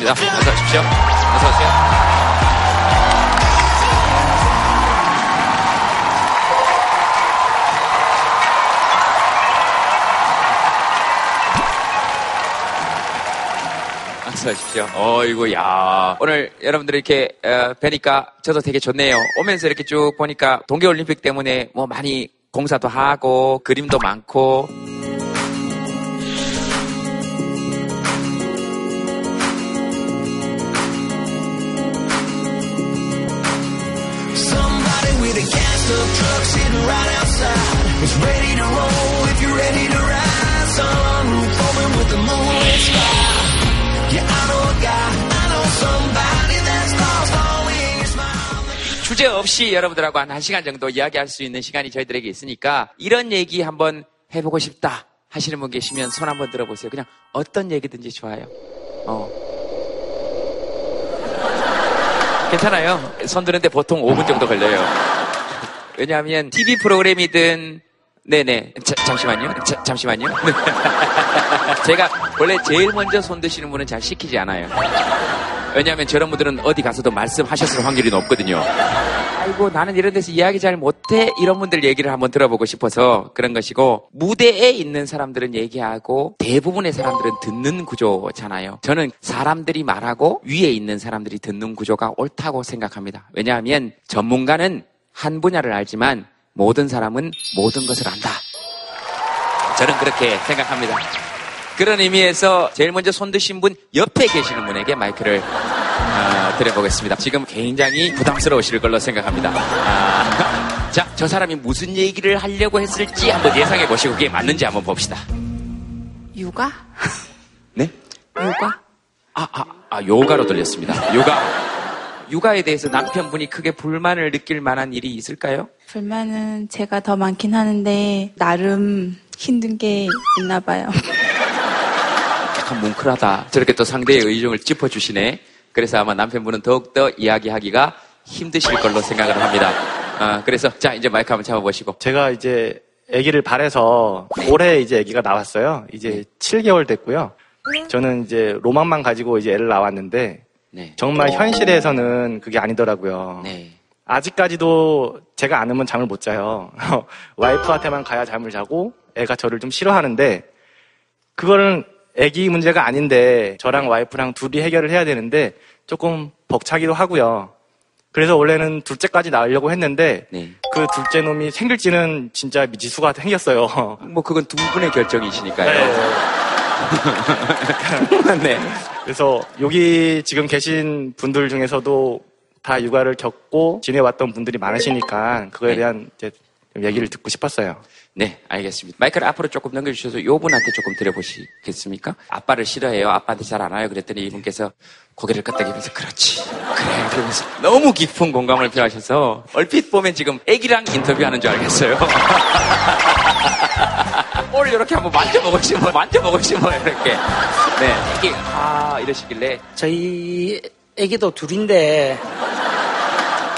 반갑습니다. 어서 오십시오. 어서 오세요. 말씀하십시오. 어이구, 야. 오늘 여러분들 이렇게 어, 뵈니까 저도 되게 좋네요. 오면서 이렇게 쭉 보니까 동계올림픽 때문에 뭐 많이 공사도 하고 그림도 많고 right outside. It's ready to roll if you're ready to ride. Sunroof open with the moonlit sky. Yeah, I know a guy, I know somebody that's lost all in your smile. 주제 없이 여러분들하고 한 1시간 정도 이야기할 수 있는 시간이 저희들에게 있으니까 이런 얘기 한번 해보고 싶다 하시는 분 계시면 손 한번 들어보세요. 그냥 어떤 얘기든지 좋아요. 어. 괜찮아요. 손 드는데 보통 5분 정도 걸려요. 왜냐하면 TV 프로그램이든 네네 자, 잠시만요. 자, 잠시만요. 제가 원래 제일 먼저 손 드시는 분은 잘 시키지 않아요. 왜냐하면 저런 분들은 어디 가서도 말씀하셨을 확률이 높거든요. 아이고 나는 이런 데서 이야기 잘 못해 이런 분들 얘기를 한번 들어보고 싶어서 그런 것이고 무대에 있는 사람들은 얘기하고 대부분의 사람들은 듣는 구조잖아요. 저는 사람들이 말하고 위에 있는 사람들이 듣는 구조가 옳다고 생각합니다. 왜냐하면 전문가는 한 분야를 알지만 모든 사람은 모든 것을 안다. 저는 그렇게 생각합니다. 그런 의미에서 제일 먼저 손 드신 분 옆에 계시는 분에게 마이크를 어, 드려보겠습니다. 지금 굉장히 부담스러우실 걸로 생각합니다. 아, 자, 저 사람이 무슨 얘기를 하려고 했을지 한번 예상해 보시고 그게 맞는지 한번 봅시다. 육아? 네? 육아? 아, 아, 아, 요가로 들렸습니다. 요가. 육아에 대해서 남편분이 크게 불만을 느낄 만한 일이 있을까요? 불만은 제가 더 많긴 하는데 나름 힘든 게 있나 봐요. 약간 뭉클하다. 저렇게 또 상대의 의중을 짚어주시네. 그래서 아마 남편분은 더욱더 이야기하기가 힘드실 걸로 생각을 합니다. 아, 그래서 자 이제 마이크 한번 잡아보시고 제가 이제 아기를 발해서 올해 이제 아기가 나왔어요. 이제 7개월 됐고요. 저는 이제 로망만 가지고 이제 애를 낳았는데 네. 정말 현실에서는 그게 아니더라고요. 네. 아직까지도 제가 안 오면 잠을 못 자요. 와이프한테만 가야 잠을 자고 애가 저를 좀 싫어하는데 그거는 애기 문제가 아닌데 저랑 와이프랑 둘이 해결을 해야 되는데 조금 벅차기도 하고요. 그래서 원래는 둘째까지 낳으려고 했는데 네. 그 둘째 놈이 생길지는 진짜 미지수가 생겼어요. 뭐 그건 두 분의 결정이시니까요. 네. 네. 그래서 여기 지금 계신 분들 중에서도 다 육아를 겪고 지내왔던 분들이 많으시니까 그거에 네. 대한 이제 좀 얘기를 듣고 싶었어요. 네, 알겠습니다. 마이크를 앞으로 조금 넘겨주셔서 요 분한테 조금 드려보시겠습니까? 아빠를 싫어해요. 아빠한테 잘 안 와요. 그랬더니 이분께서 고개를 끄덕이면서 그렇지. 그래. 그러면서 너무 깊은 공감을 표하셔서 얼핏 보면 지금 애기랑 인터뷰하는 줄 알겠어요. 오늘 이렇게 한번 만져보고 싶어, 만져보고 싶어, 이렇게. 네, 애기, 아, 이러시길래. 저희 애기도 둘인데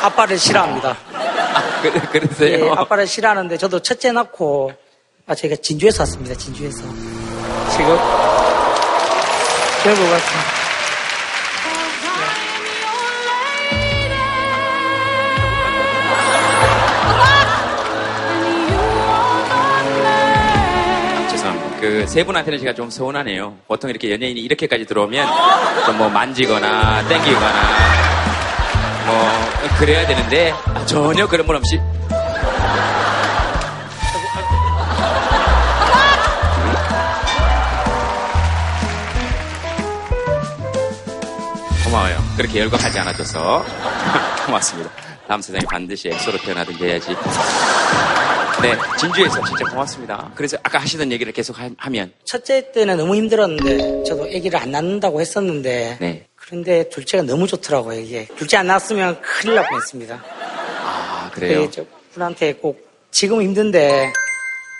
아빠를 싫어합니다. 아, 그, 그러세요? 예, 아빠를 싫어하는데 저도 첫째 낳고 아 저희가 진주에서 왔습니다. 진주에서 지금 결국 죄송합니다. 그 세 분한테는 제가 좀 서운하네요. 보통 이렇게 연예인이 이렇게까지 들어오면 좀 뭐 만지거나 땡기거나 뭐 그래야 되는데 전혀 그런 분 없이 고마워요. 그렇게 열광하지 않아줘서 고맙습니다. 다음 세상에 반드시 엑소로 태어나든지 해야지. 네, 진주에서 진짜 고맙습니다. 그래서 아까 하시던 얘기를 계속 하, 면 첫째 때는 너무 힘들었는데 저도 아기를 안 낳는다고 했었는데 네. 그런데 둘째가 너무 좋더라고요 이게 둘째 안 낳았으면 큰일 날 뻔했습니다. 아, 그래요? 그래서 저 분한테 꼭 지금 힘든데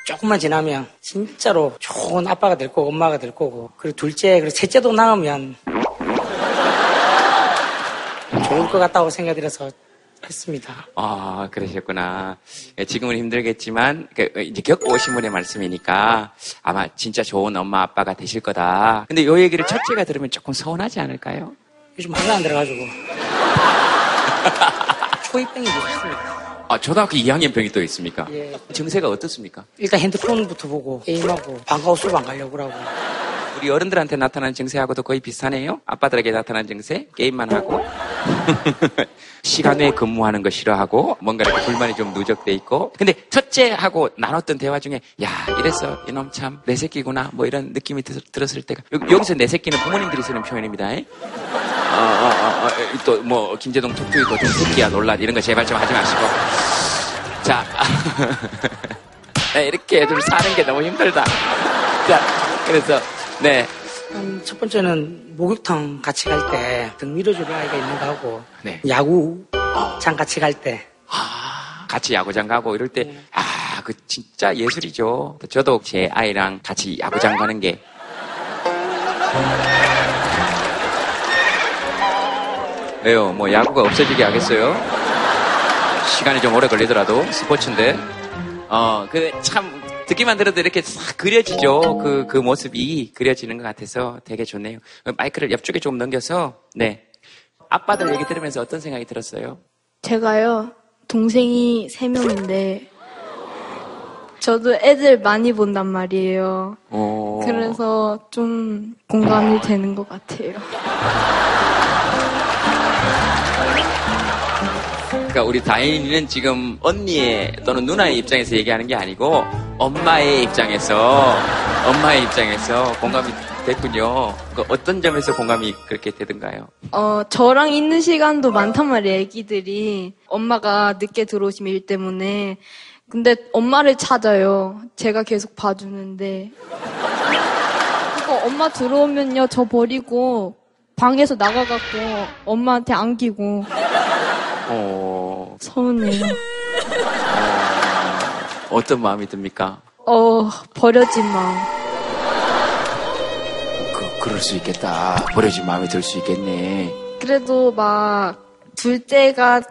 조금만 지나면 진짜로 좋은 아빠가 될 거고 엄마가 될 거고 그리고 둘째 그리고 셋째도 낳으면 좋을 것 같다고 생각이 들어서 했습니다. 아, 그러셨구나. 예, 지금은 힘들겠지만, 그, 이제 겪고 오신 분의 말씀이니까 아마 진짜 좋은 엄마, 아빠가 되실 거다. 근데 요 얘기를 첫째가 들으면 조금 서운하지 않을까요? 요즘 말도 안 들어가지고. 초입병이 좋습니다. 아, 초등학교 2학년 병이 또 있습니까? 예. 증세가 어떻습니까? 일단 핸드폰부터 보고 게임하고 방과후 수업 안 가려고 하고. 우리 어른들한테 나타나는 증세하고도 거의 비슷하네요. 아빠들에게 나타나는 증세, 게임만 하고. 시간 외에 근무하는 거 싫어하고, 뭔가 이렇게 불만이 좀 누적돼 있고. 근데 첫째하고 나눴던 대화 중에, 야, 이랬어. 이놈 참, 내 새끼구나. 뭐 이런 느낌이 들, 들었을 때가. 여, 기서내 새끼는 부모님들이 쓰는 표현입니다. 어, 어, 어, 또, 뭐, 김재동 톡톡이도 좀 새끼야, 논란, 이런 거 제발 좀 하지 마시고. 자, 네, 이렇게 애들 사는 게 너무 힘들다. 자, 그래서, 네. 음, 첫 번째는 목욕탕 같이 갈 때 등 밀어줄 아이가 있는 거 하고 네. 야구장 같이 갈 때 아, 같이 야구장 가고 이럴 때, 아, 그 진짜 예술이죠. 저도 제 아이랑 같이 야구장 가는 게. 왜요? 뭐 야구가 없어지게 하겠어요? 시간이 좀 오래 걸리더라도 스포츠인데. 어, 그 참 듣기만 들어도 이렇게 싹 그려지죠. 그, 그 모습이 그려지는 것 같아서 되게 좋네요. 마이크를 옆쪽에 좀 넘겨서, 네. 아빠들 얘기 들으면서 어떤 생각이 들었어요? 제가요, 동생이 세명인데 저도 애들 많이 본단 말이에요. 어... 그래서 좀 공감이 되는 것 같아요. 그러니까 우리 다인이는 지금 언니의 또는 누나의 입장에서 얘기하는 게 아니고 엄마의 입장에서 엄마의 입장에서 공감이 됐군요. 그 어떤 점에서 공감이 그렇게 되던가요? 어, 저랑 있는 시간도 많단 말이에요, 애기들이. 엄마가 늦게 들어오시면 일 때문에. 근데 엄마를 찾아요. 제가 계속 봐주는데. 그러니까 엄마 들어오면요, 저 버리고 방에서 나가갖고 엄마한테 안기고 어, 서운해요. 어떤 마음이 듭니까? 어, 버려진 마음. 그, 그럴 수 있겠다. 버려진 마음이 들 수 있겠네. 그래도 막 둘째가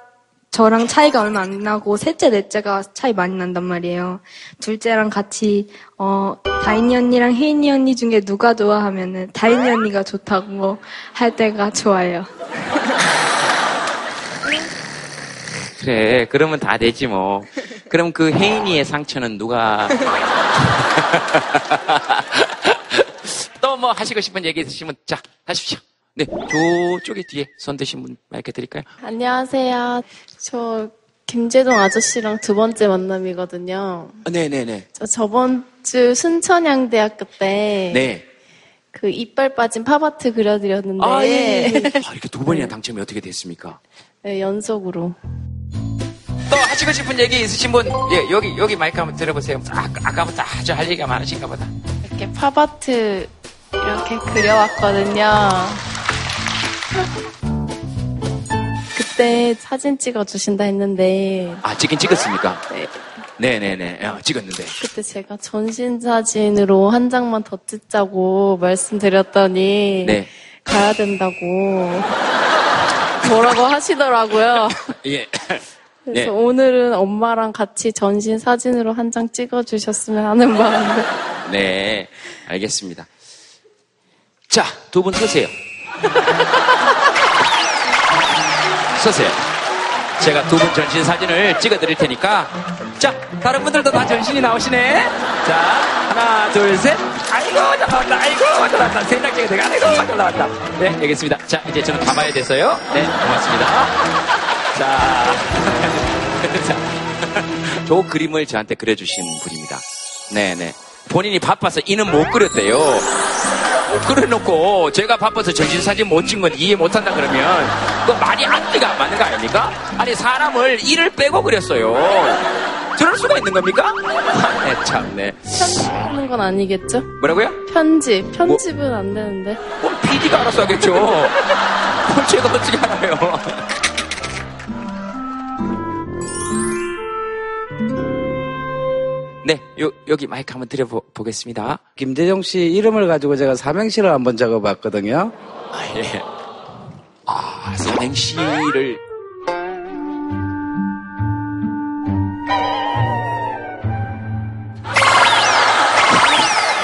저랑 차이가 얼마 안 나고 셋째 넷째가 차이 많이 난단 말이에요. 둘째랑 같이 어 다인이 언니랑 혜인이 언니 중에 누가 좋아하면은 다인이 언니가 좋다고 할 때가 좋아요. 그래, 그러면 다 되지 뭐. 그럼 그 혜인이의 상처는 누가. 또 뭐 하시고 싶은 얘기 있으시면, 자, 하십시오. 네, 저쪽에 뒤에 손 드신 분 마이크 드릴까요? 안녕하세요. 저 김재동 아저씨랑 두 번째 만남이거든요. 아, 네네네. 저 저번 주 순천향대학교 때 네. 그 이빨 빠진 팝아트 그려드렸는데 아, 예. 예. 아, 이렇게 두 번이나 당첨이 어떻게 됐습니까? 네, 연속으로. 또 하시고 싶은 얘기 있으신 분, 예, 여기, 여기 마이크 한번 들어보세요. 아, 아까부터 아주 할 얘기가 많으신가 보다. 이렇게 팝아트 이렇게 그려왔거든요. 그때 사진 찍어주신다 했는데 아, 찍긴 찍었습니까? 네, 네네네. 어, 찍었는데. 그때 제가 전신 사진으로 한 장만 더 찍자고 말씀드렸더니 네. 가야 된다고 뭐라고 하시더라고요. 예. 그래서 네. 오늘은 엄마랑 같이 전신 사진으로 한 장 찍어주셨으면 하는 마음으로. 네. 알겠습니다. 자, 두 분 서세요. 서세요. 제가 두 분 전신 사진을 찍어 드릴 테니까. 자, 다른 분들도 다 전신이 나오시네. 자, 하나, 둘, 셋. 아이고, 잘 나왔다. 아이고, 잘 나왔다. 세 장째가 내가 아이고, 잘 나왔다. 네, 알겠습니다. 자, 이제 저는 가봐야 돼서요. 네, 고맙습니다. 자, 자, 저 그림을 저한테 그려주신 분입니다. 네네. 본인이 바빠서 이는 못 그렸대요. 그래놓고 제가 바빠서 전신사진 못 찍은 건 이해 못한다 그러면 그 말이 앞뒤가 안 맞는 거 아닙니까? 아니 사람을 이를 빼고 그렸어요. 저럴 수가 있는 겁니까? 아, 네, 참, 네. 편집하는 건 아니겠죠? 뭐라고요? 편집. 편집은 안 되는데. 그럼 PD가 알아서 하겠죠. 그럼 제가 어떻게 알아요? 네, 요, 여기 마이크 한번 드려보겠습니다. 김대정 씨 이름을 가지고 제가 삼행시를 한번 적어봤거든요. 아, 예. 아, 삼행시를.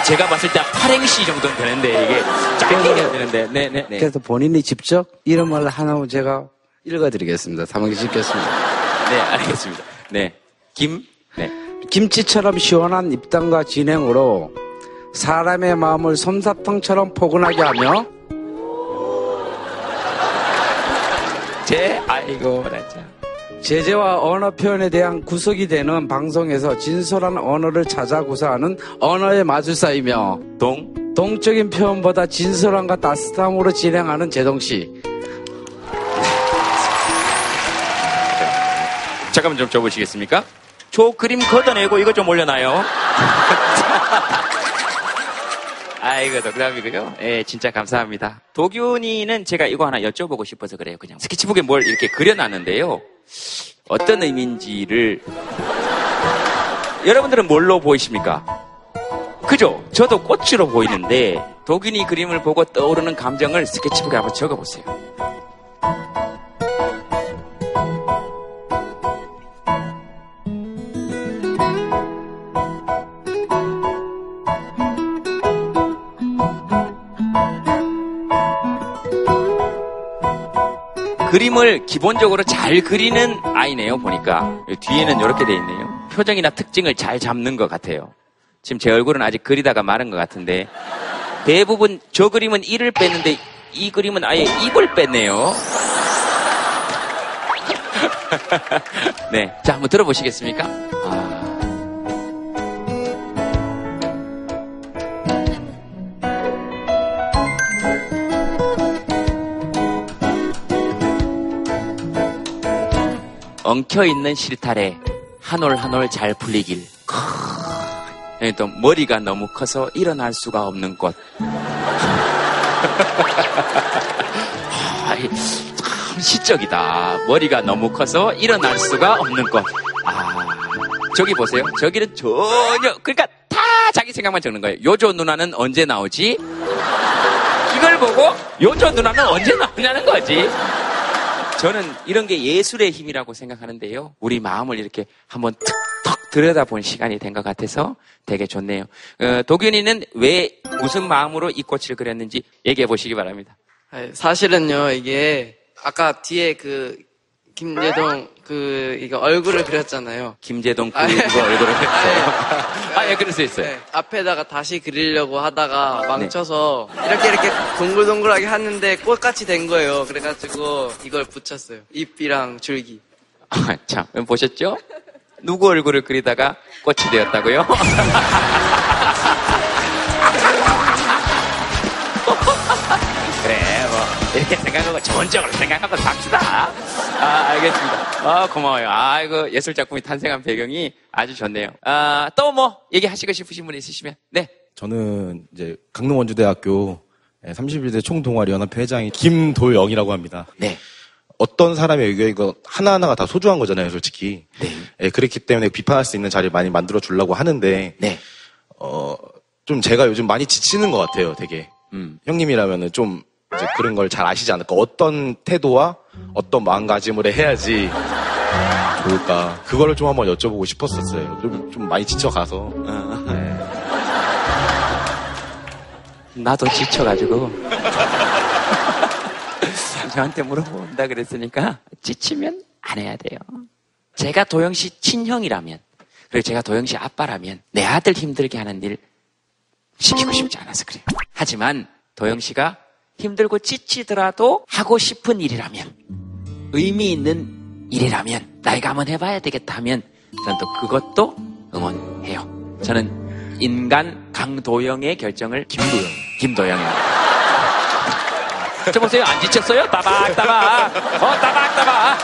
제가 봤을 때 팔행시 정도는 되는데, 이게. 짧게 해야 되는데, 네, 네, 네. 그래서 본인이 직접 이름을 하나 제가 읽어드리겠습니다. 삼행시 짓겠습니다. 네, 알겠습니다. 네. 김, 네. 김치처럼 시원한 입담과 진행으로 사람의 마음을 솜사탕처럼 포근하게 하며 제, 아이고, 나 참. 제재와 언어 표현에 대한 구석이 되는 방송에서 진솔한 언어를 찾아 구사하는 언어의 마술사이며 동, 동적인 표현보다 진솔함과 따뜻함으로 진행하는 제동 씨 잠깐만 좀 줘보시겠습니까? 저 그림 걷어내고 이거 좀 올려놔요. 아이고, 농담이고요. 예, 진짜 감사합니다. 도균이는 제가 이거 하나 여쭤보고 싶어서 그래요. 그냥 스케치북에 뭘 이렇게 그려놨는데요. 어떤 의미인지를 여러분들은 뭘로 보이십니까? 그죠? 저도 꽃으로 보이는데 도균이 그림을 보고 떠오르는 감정을 스케치북에 한번 적어보세요. 그림을 기본적으로 잘 그리는 아이네요, 보니까. 뒤에는 이렇게 돼 있네요. 표정이나 특징을 잘 잡는 것 같아요. 지금 제 얼굴은 아직 그리다가 마른 것 같은데, 대부분 저 그림은 이를 뺐는데, 이 그림은 아예 입을 뺐네요. 네. 자, 한번 들어보시겠습니까? 아. 엉켜있는 실타래 한 올 한 올 잘 풀리길. 또 머리가 너무 커서 일어날 수가 없는 꽃 참 시적이다. 머리가 너무 커서 일어날 수가 없는 꽃 아, 저기 보세요. 저기는 전혀 그러니까 다 자기 생각만 적는 거예요. 요조 누나는 언제 나오지? 이걸 보고 요조 누나는 언제 나오냐는 거지 저는 이런 게 예술의 힘이라고 생각하는데요. 우리 마음을 이렇게 한번 툭툭 들여다본 시간이 된 것 같아서 되게 좋네요. 어, 도균이는 왜 무슨 마음으로 이 꽃을 그렸는지 얘기해 보시기 바랍니다. 아니, 사실은요, 이게, 아까 뒤에 그, 김예동, 그, 이거 얼굴을 그렸잖아요. 김재동 그 아, 예. 얼굴을 했어요. 아, 예, 그럴 수 있어요. 네, 앞에다가 다시 그리려고 하다가 망쳐서, 이렇게 이렇게 동글동글하게 하는데 꽃같이 된 거예요. 그래가지고, 이걸 붙였어요. 잎이랑 줄기. 아, 참, 보셨죠? 누구 얼굴을 그리다가 꽃이 되었다고요? 이렇게 생각하고 쪽으로 생각하고 삽시다. 아, 알겠습니다. 아, 고마워요. 아, 이거 예술 작품이 탄생한 배경이 아주 좋네요. 아, 또 뭐, 얘기하시고 싶으신 분 있으시면, 네. 저는 이제 강릉 원주대학교 31대 총동아리 연합회 회장이 김도영이라고 합니다. 네. 어떤 사람의 의견 이거 하나하나가 다 소중한 거잖아요, 솔직히. 네. 예, 그렇기 때문에 비판할 수 있는 자리를 많이 만들어 주려고 하는데 네. 어, 좀 제가 요즘 많이 지치는 것 같아요, 되게. 음. 형님이라면은 좀 이제 그런 걸 잘 아시지 않을까. 어떤 태도와 어떤 마음가짐으로 해야지 좋을까. 그거를 좀 한번 여쭤보고 싶었었어요. 좀, 좀 많이 지쳐가서. 어. 네. 나도 지쳐가지고. 저한테 물어본다 그랬으니까 지치면 안 해야 돼요. 제가 도영 씨 친형이라면, 그리고 제가 도영 씨 아빠라면 내 아들 힘들게 하는 일 시키고 싶지 않아서 그래요. 하지만 도영 씨가 힘들고 지치더라도 하고 싶은 일이라면, 의미 있는 일이라면, 나이가 한번 해봐야 되겠다 하면 저는 또 그것도 응원해요. 저는 인간 강도영의 결정을 김도영, 김도영입니다. 저 보세요. 안 지쳤어요? 따박따박. 어, 따박따박.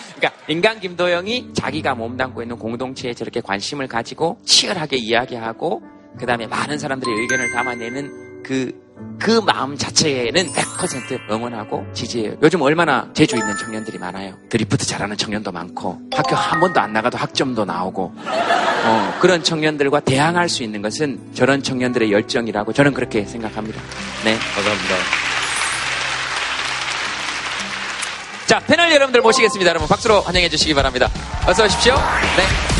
그러니까 인간 김도영이 자기가 몸담고 있는 공동체에 저렇게 관심을 가지고 치열하게 이야기하고 그 다음에 많은 사람들의 의견을 담아내는 그, 그 마음 자체는 100% 응원하고 지지해요. 요즘 얼마나 재주 있는 청년들이 많아요. 드리프트 잘하는 청년도 많고 학교 한 번도 안 나가도 학점도 나오고 어, 그런 청년들과 대항할 수 있는 것은 저런 청년들의 열정이라고 저는 그렇게 생각합니다. 네. 감사합니다. 자, 패널 여러분들 모시겠습니다. 여러분 박수로 환영해 주시기 바랍니다. 어서 오십시오. 네.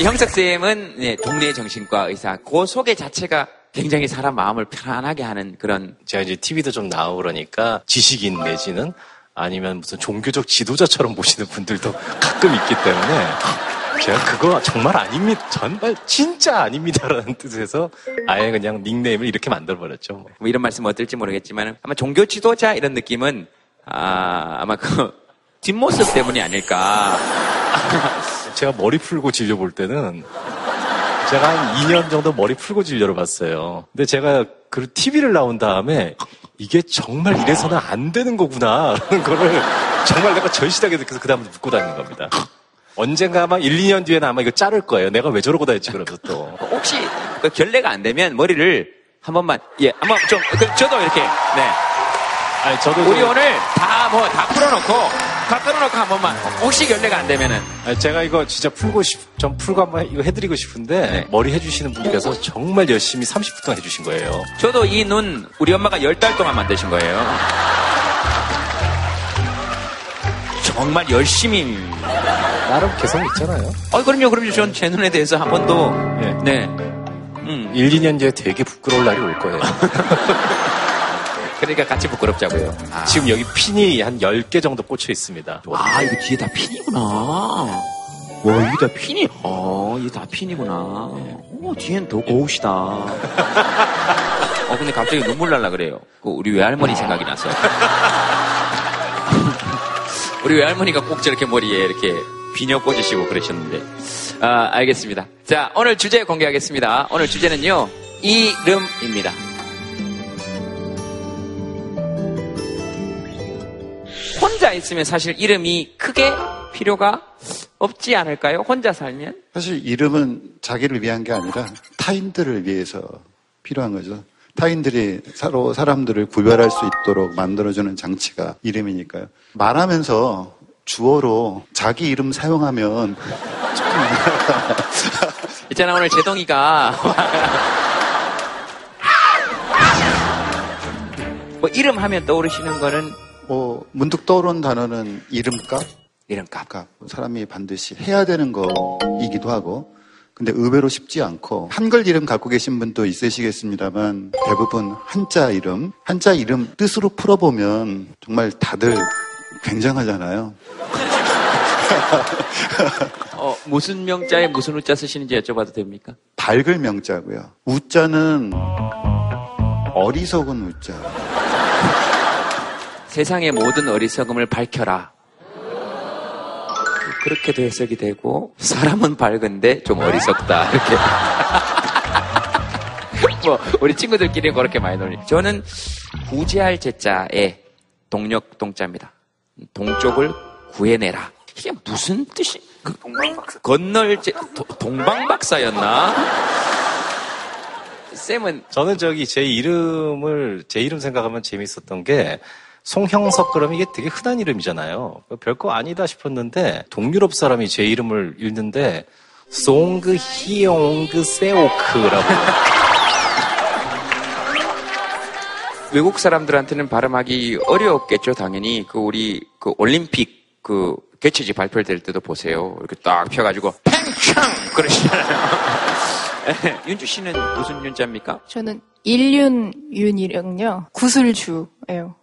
우리 형석쌤은 네, 동네 정신과 의사. 그 소개 자체가 굉장히 사람 마음을 편안하게 하는 그런 제가 이제 TV도 좀 나오고 그러니까 지식인 내지는 아니면 무슨 종교적 지도자처럼 보시는 분들도 가끔 있기 때문에 제가 그거 정말 아닙니다. 정말 진짜 아닙니다라는 뜻에서 아예 그냥 닉네임을 이렇게 만들어버렸죠. 뭐. 뭐 이런 말씀 어떨지 모르겠지만 아마 종교 지도자 이런 느낌은 아, 아마 그 뒷모습 때문이 아닐까. 제가 머리 풀고 진료 볼 때는 제가 한 2년 정도 머리 풀고 진료를 봤어요. 근데 제가 그 TV를 나온 다음에 이게 정말 이래서는 안 되는 거구나. 라는 거를 정말 내가 절실하게 느껴서 그다음부터 묶고 다니는 겁니다. 언젠가 아마 1, 2년 뒤에는 아마 이거 자를 거예요. 내가 왜 저러고 다녔지 그러면서 또. 혹시 그 결례가 안 되면 머리를 한 번만 예 한번 좀 그, 저도 이렇게 네 아니 저도 우리 좀- 오늘 다 뭐 다 풀어놓고 다 털어놓고 한 번만 혹시 결례가 안 되면은 아니, 제가 이거 진짜 풀고 싶, 좀 풀고 한번 이거 해드리고 싶은데 네. 머리 해주시는 분께서 정말 열심히 30분 동안 해주신 거예요. 저도 이 눈 우리 엄마가 열달 동안 만드신 거예요. 정말 열심히. 나름 개성 있잖아요. 아, 그럼요, 그럼요. 전 제 눈에 대해서 한 번도, 예. 네. 음, 1, 2년 뒤에 되게 부끄러울 날이 올 거예요. 그러니까 같이 부끄럽자고요. 아, 지금 여기 핀이 한 10개 정도 꽂혀 있습니다. 아, 이거 뒤에 다 핀이구나. 와, 이게 다 핀이, 어, 이게 다 핀이구나. 오, 뒤엔 더 고우시다. 어, 근데 갑자기 눈물 날라 그래요. 그 우리 외할머니 생각이 나서. 우리 외할머니가 꼭 저렇게 머리에 이렇게 비녀 꽂으시고 그러셨는데. 아, 알겠습니다. 자, 오늘 주제 공개하겠습니다. 오늘 주제는요, 이름입니다. 혼자 있으면 사실 이름이 크게 필요가 없지 않을까요? 혼자 살면? 사실 이름은 자기를 위한 게 아니라 타인들을 위해서 필요한 거죠. 타인들이 서로 사람들을 구별할 수 있도록 만들어주는 장치가 이름이니까요. 말하면서 주어로 자기 이름 사용하면 있잖아, 오늘 제동이가. 뭐, 이름 하면 떠오르시는 거는 뭐 문득 떠오른 단어는 이름값, 이름값. 값. 사람이 반드시 해야 되는 거이기도 하고, 근데 의외로 쉽지 않고 한글 이름 갖고 계신 분도 있으시겠습니다만 대부분 한자 이름, 한자 이름 뜻으로 풀어보면 정말 다들 굉장하잖아요. 어, 무슨 명자에 무슨 우자 쓰시는지 여쭤봐도 됩니까? 밝을 명자고요. 우자는 어리석은 우자. 세상의 모든 어리석음을 밝혀라. 그렇게도 해석이 되고, 사람은 밝은데 좀 어리석다. 이렇게. 뭐, 우리 친구들끼리 그렇게 많이 놀리. 저는 구제할 제자에 동력 동자입니다. 동쪽을 구해내라. 이게 무슨 뜻이, 그, 건널 제, 도- 동방박사였나? 쌤은 저는 저기 제 이름을, 제 이름 생각하면 재밌었던 게 송형석 그러면 이게 되게 흔한 이름이잖아요. 별거 아니다 싶었는데 동유럽 사람이 제 이름을 읽는데 송그 히옹그 세오크라고 외국 사람들한테는 발음하기 어려웠겠죠, 당연히. 그 우리 그 올림픽 그 개최지 발표될 때도 보세요. 이렇게 딱 펴가지고 팽창 그러시잖아요. 윤주 씨는 무슨 윤자입니까? 저는 일륜 윤이랑요 구슬주예요.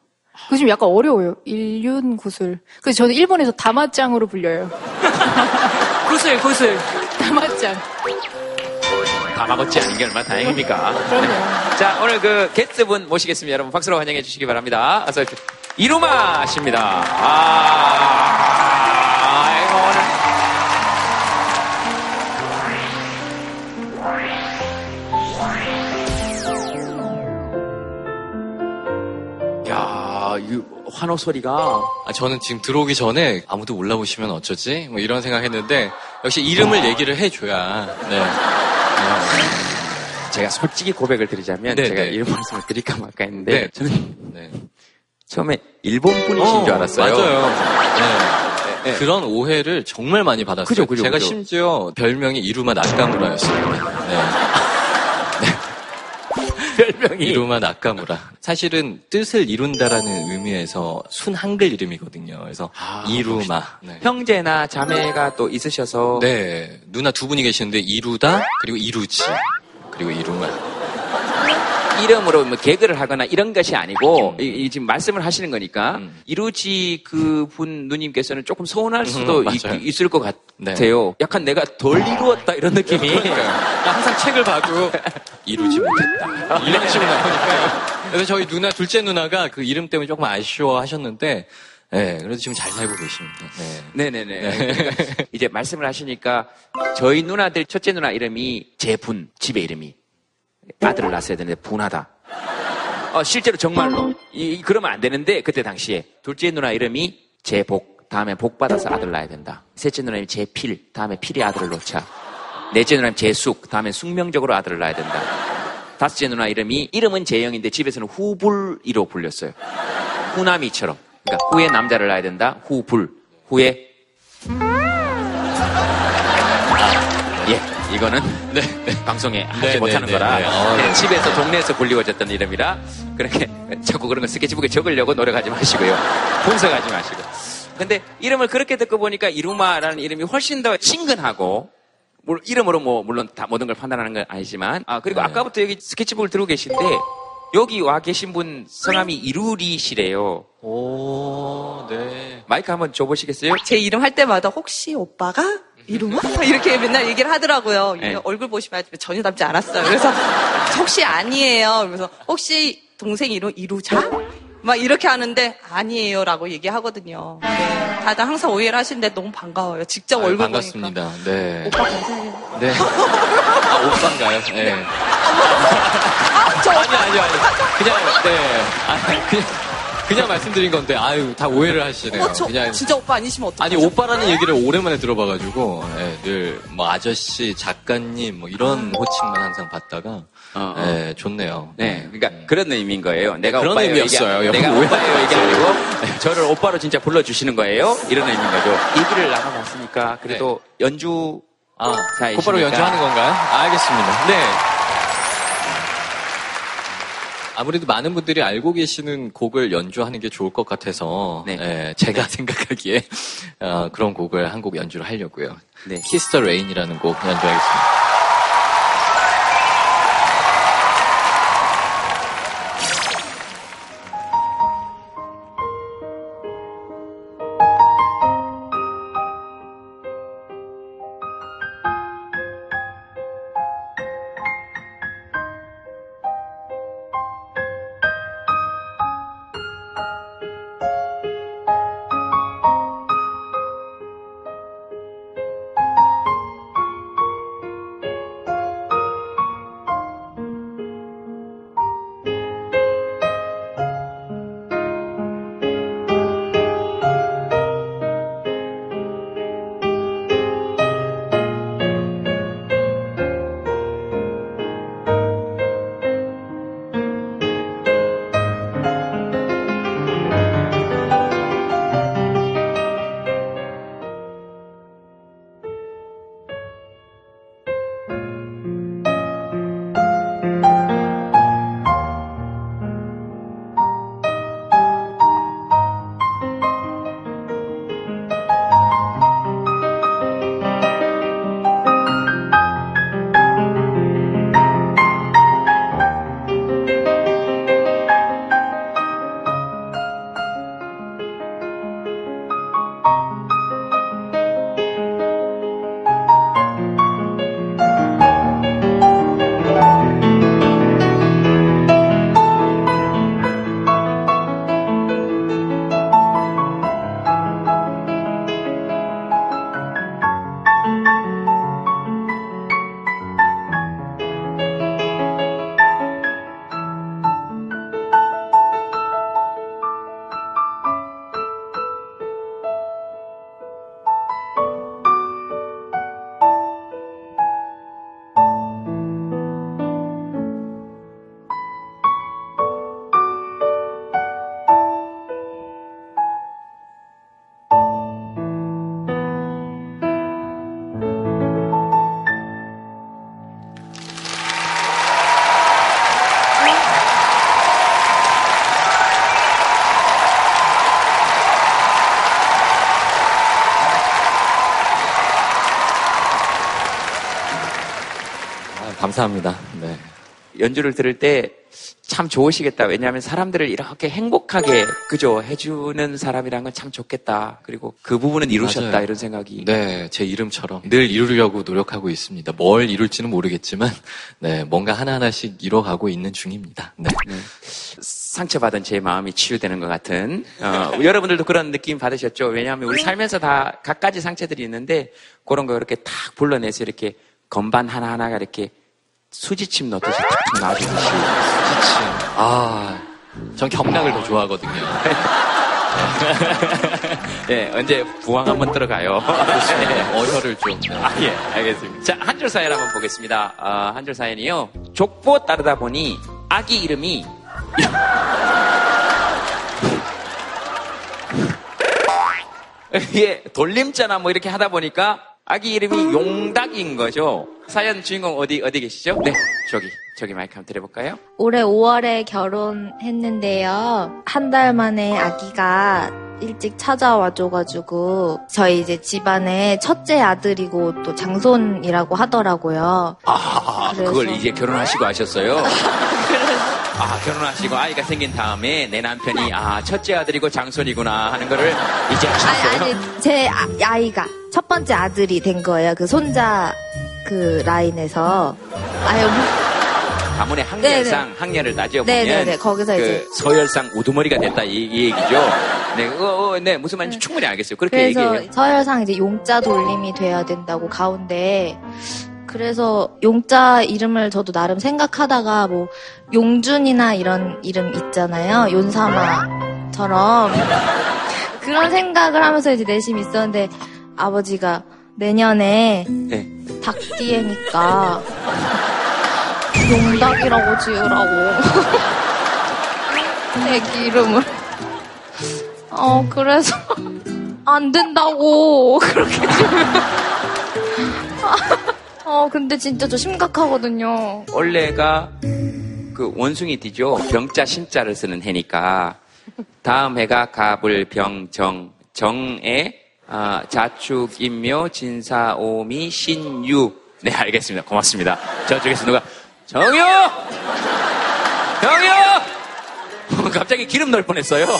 그좀 약간 어려워요. 일륜 구슬. 그래서 저는 일본에서 다마짱으로 불려요. 구슬 구슬 다마짱. 다마고치 아닌 게 얼마나 다행입니까? 그럼요. 자, 오늘 그 게스트분 모시겠습니다. 여러분 박수로 환영해 주시기 바랍니다. 어서 오십시오. 이루마 씨입니다. 아, 아이고, 오늘. 야, 환호 소리가 아, 저는 지금 들어오기 전에 아무도 올라오시면 어쩌지? 뭐 이런 생각했는데 역시 이름을 얘기를 해줘야. 네. 제가 솔직히 고백을 드리자면 네, 제가 네. 이런 말씀을 드릴까 말까 했는데 네. 저는 네. 처음에 일본 분이신 줄 알았어요. 맞아요. 네. 그런 오해를 정말 많이 받았어요. 그죠, 그죠, 제가 그죠. 심지어 별명이 이루마 나카무라였습니다. 네. 별명이. 이루마 나카무라. 사실은 뜻을 이룬다라는 의미에서 순 한글 이름이거든요. 그래서 이루마. 네. 형제나 자매가 또 있으셔서 네, 누나 두 분이 계시는데 이루다 그리고 이루지 그리고 이루마. 이름으로 뭐 개그를 하거나 이런 것이 아니고 이, 이 지금 말씀을 하시는 거니까 음. 이루지 그분 누님께서는 조금 서운할 수도 음, 있. 을것 네. 같아요. 약간 내가 덜 이루었다 이런 느낌이. 그러니까요. 나 항상 책을 봐도 이루지 못했다. 이런 식으로 나오니까요. 그래서 저희 누나, 둘째 누나가 그 이름 때문에 조금 아쉬워하셨는데, 네, 그래도 지금 잘 살고 계십니다. 네. 네네네. 그러니까 이제 말씀을 하시니까 저희 누나들 첫째 누나 이름이 재분 집의 이름이 아들을 낳았어야 되는데 분하다. 어, 실제로 정말로 이, 이- 그러면 안 되는데 그때 당시에 둘째 누나 이름이 재복 다음에 복 받아서 아들 낳아야 된다. 셋째 누나 이름이 재필 다음에 필이 아들을 놓자. 넷째 누나 이름 재숙 다음에 숙명적으로 아들을 낳아야 된다. 다섯째 누나 이름이 이름은 재영인데 집에서는 후불이로 불렸어요. 후남이처럼. 그러니까 후에 남자를 낳아야 된다. 후불. 후에 이거는 방송에 하지 네, 못하는 네, 거라 네, 네. 어, 네, 네. 집에서 동네에서 불리워졌던 이름이라 그렇게 자꾸 그런 거 스케치북에 적으려고 노력하지 마시고요. 분석하지 마시고. 근데 이름을 그렇게 듣고 보니까 이루마라는 이름이 훨씬 더 친근하고 물- 이름으로 뭐 물론 다 모든 걸 판단하는 건 아니지만 아 그리고 아까부터 여기 스케치북을 들고 계신데 여기 와 계신 분 성함이 이루리시래요. 오, 네. 마이크 한번 줘보시겠어요? 제 이름 할 때마다 혹시 오빠가 이루마? 이렇게 맨날 얘기를 하더라고요. 네. 얼굴 보시면 전혀 닮지 않았어요. 그래서 혹시 아니에요. 그래서 혹시 동생 이름 이루자? 막 이렇게 하는데 아니에요라고 얘기하거든요. 네. 다들 항상 오해를 하시는데 너무 반가워요. 직접 아유, 얼굴 반갑습니다. 네. 보니까. 오빠 감사해요. 네. 아, 오빠인가요? 네. 아니, 아니, 아니. 그냥, 네. 아니, 그냥, 그냥 말씀드린 건데, 아유, 다 오해를 하시네요. 어, 저 그냥. 진짜 오빠 아니시면 어떡하죠? 아니, 오빠라는 얘기를 오랜만에 들어봐가지고, 예, 늘, 뭐, 아저씨, 작가님, 뭐, 이런 호칭만 항상 받다가, 어, 어. 예, 좋네요. 네, 그러니까 그런 의미인 거예요. 내가 그런 오빠예요, 의미였어요. 이게, 내가 오빠예요 이게 오해하지 아니고 저를 오빠로 진짜 불러주시는 거예요. 이런 의미인 거죠. 얘기를 나눠봤으니까 그래도 연주 아, 곧바로 연주하는 건가요? 알겠습니다. 네. 아무래도 많은 분들이 알고 계시는 곡을 연주하는 게 좋을 것 같아서 예, 제가 생각하기에 어, 그런 곡을 한 곡 연주를 하려고요. Kiss the Rain이라는 곡 연주하겠습니다. 감사합니다. 네. 연주를 들을 때 참 좋으시겠다. 왜냐하면 사람들을 이렇게 행복하게 그죠 해주는 사람이란 건 참 좋겠다. 그리고 그 부분은 이루셨다 맞아요. 이런 생각이. 네, 제 이름처럼 늘 이루려고 노력하고 있습니다. 뭘 이룰지는 모르겠지만, 네, 뭔가 하나 하나씩 이뤄가고 있는 중입니다. 네. 상처받은 제 마음이 치유되는 것 같은 어, 여러분들도 그런 느낌 받으셨죠? 왜냐하면 우리 살면서 다 각가지 상처들이 있는데 그런 거 이렇게 탁 불러내서 이렇게 건반 하나 하나가 이렇게 수지침 넣듯이 툭툭 놔주듯이 수지침. 아, 전 경락을 더 좋아하거든요. 네, 언제 부항 한번 들어가요. 네, 어혈을 좀. 아, 예, 알겠습니다. 자, 한 줄 사연 한번 보겠습니다. 아, 한 줄 사연이요. 족보 따르다 보니 아기 이름이 예, 돌림자나 뭐 이렇게 하다 보니까 아기 이름이 용닭인 거죠. 사연 주인공 어디 어디 계시죠? 네, 저기 저기 마이크 한번 드려볼까요? 올해 5월에 결혼했는데요. 한 달 만에 아기가 일찍 찾아와줘가지고 저희 이제 집안의 첫째 아들이고 또 장손이라고 하더라고요. 아, 그래서- 그걸 이제 결혼하시고 하셨어요? 아, 결혼하시고 아이가 생긴 다음에 내 남편이 아, 첫째 아들이고 장손이구나 하는 거를 이제 아셨어요? 아니, 아니, 제 아, 아이가 첫 번째 아들이 된 거예요. 그 손자 그 라인에서. 아유, 뭐- 가문의 학렬상 학렬을 따져 보면 네네네, 거기서 그 이제- 서열상 우두머리가 됐다 이, 이 얘기죠. 네, 어, 어, 네, 무슨 말인지 충분히 알겠어요. 그렇게 얘기해요. 서열상 이제 용자 돌림이 돼야 된다고 가운데 그래서 용자 이름을 저도 나름 생각하다가 뭐 용준이나 이런 이름 있잖아요. 윤사마처럼. 그런 생각을 하면서 이제 내심 있었는데 아버지가 내년에 네. 닭띠에니까 용닭이라고 지으라고. 애기 이름을. 어 그래서 안 된다고. 그렇게 지으면 어 근데 진짜 저 심각하거든요 원래가 그 원숭이 띠죠. 병자 신자를 쓰는 해니까 다음 해가 갑을 병정 정에 아, 자축 인묘 진사오미 신유. 네 알겠습니다. 고맙습니다. 저쪽에서 누가 정유 정유 갑자기 기름 넣을 뻔했어요.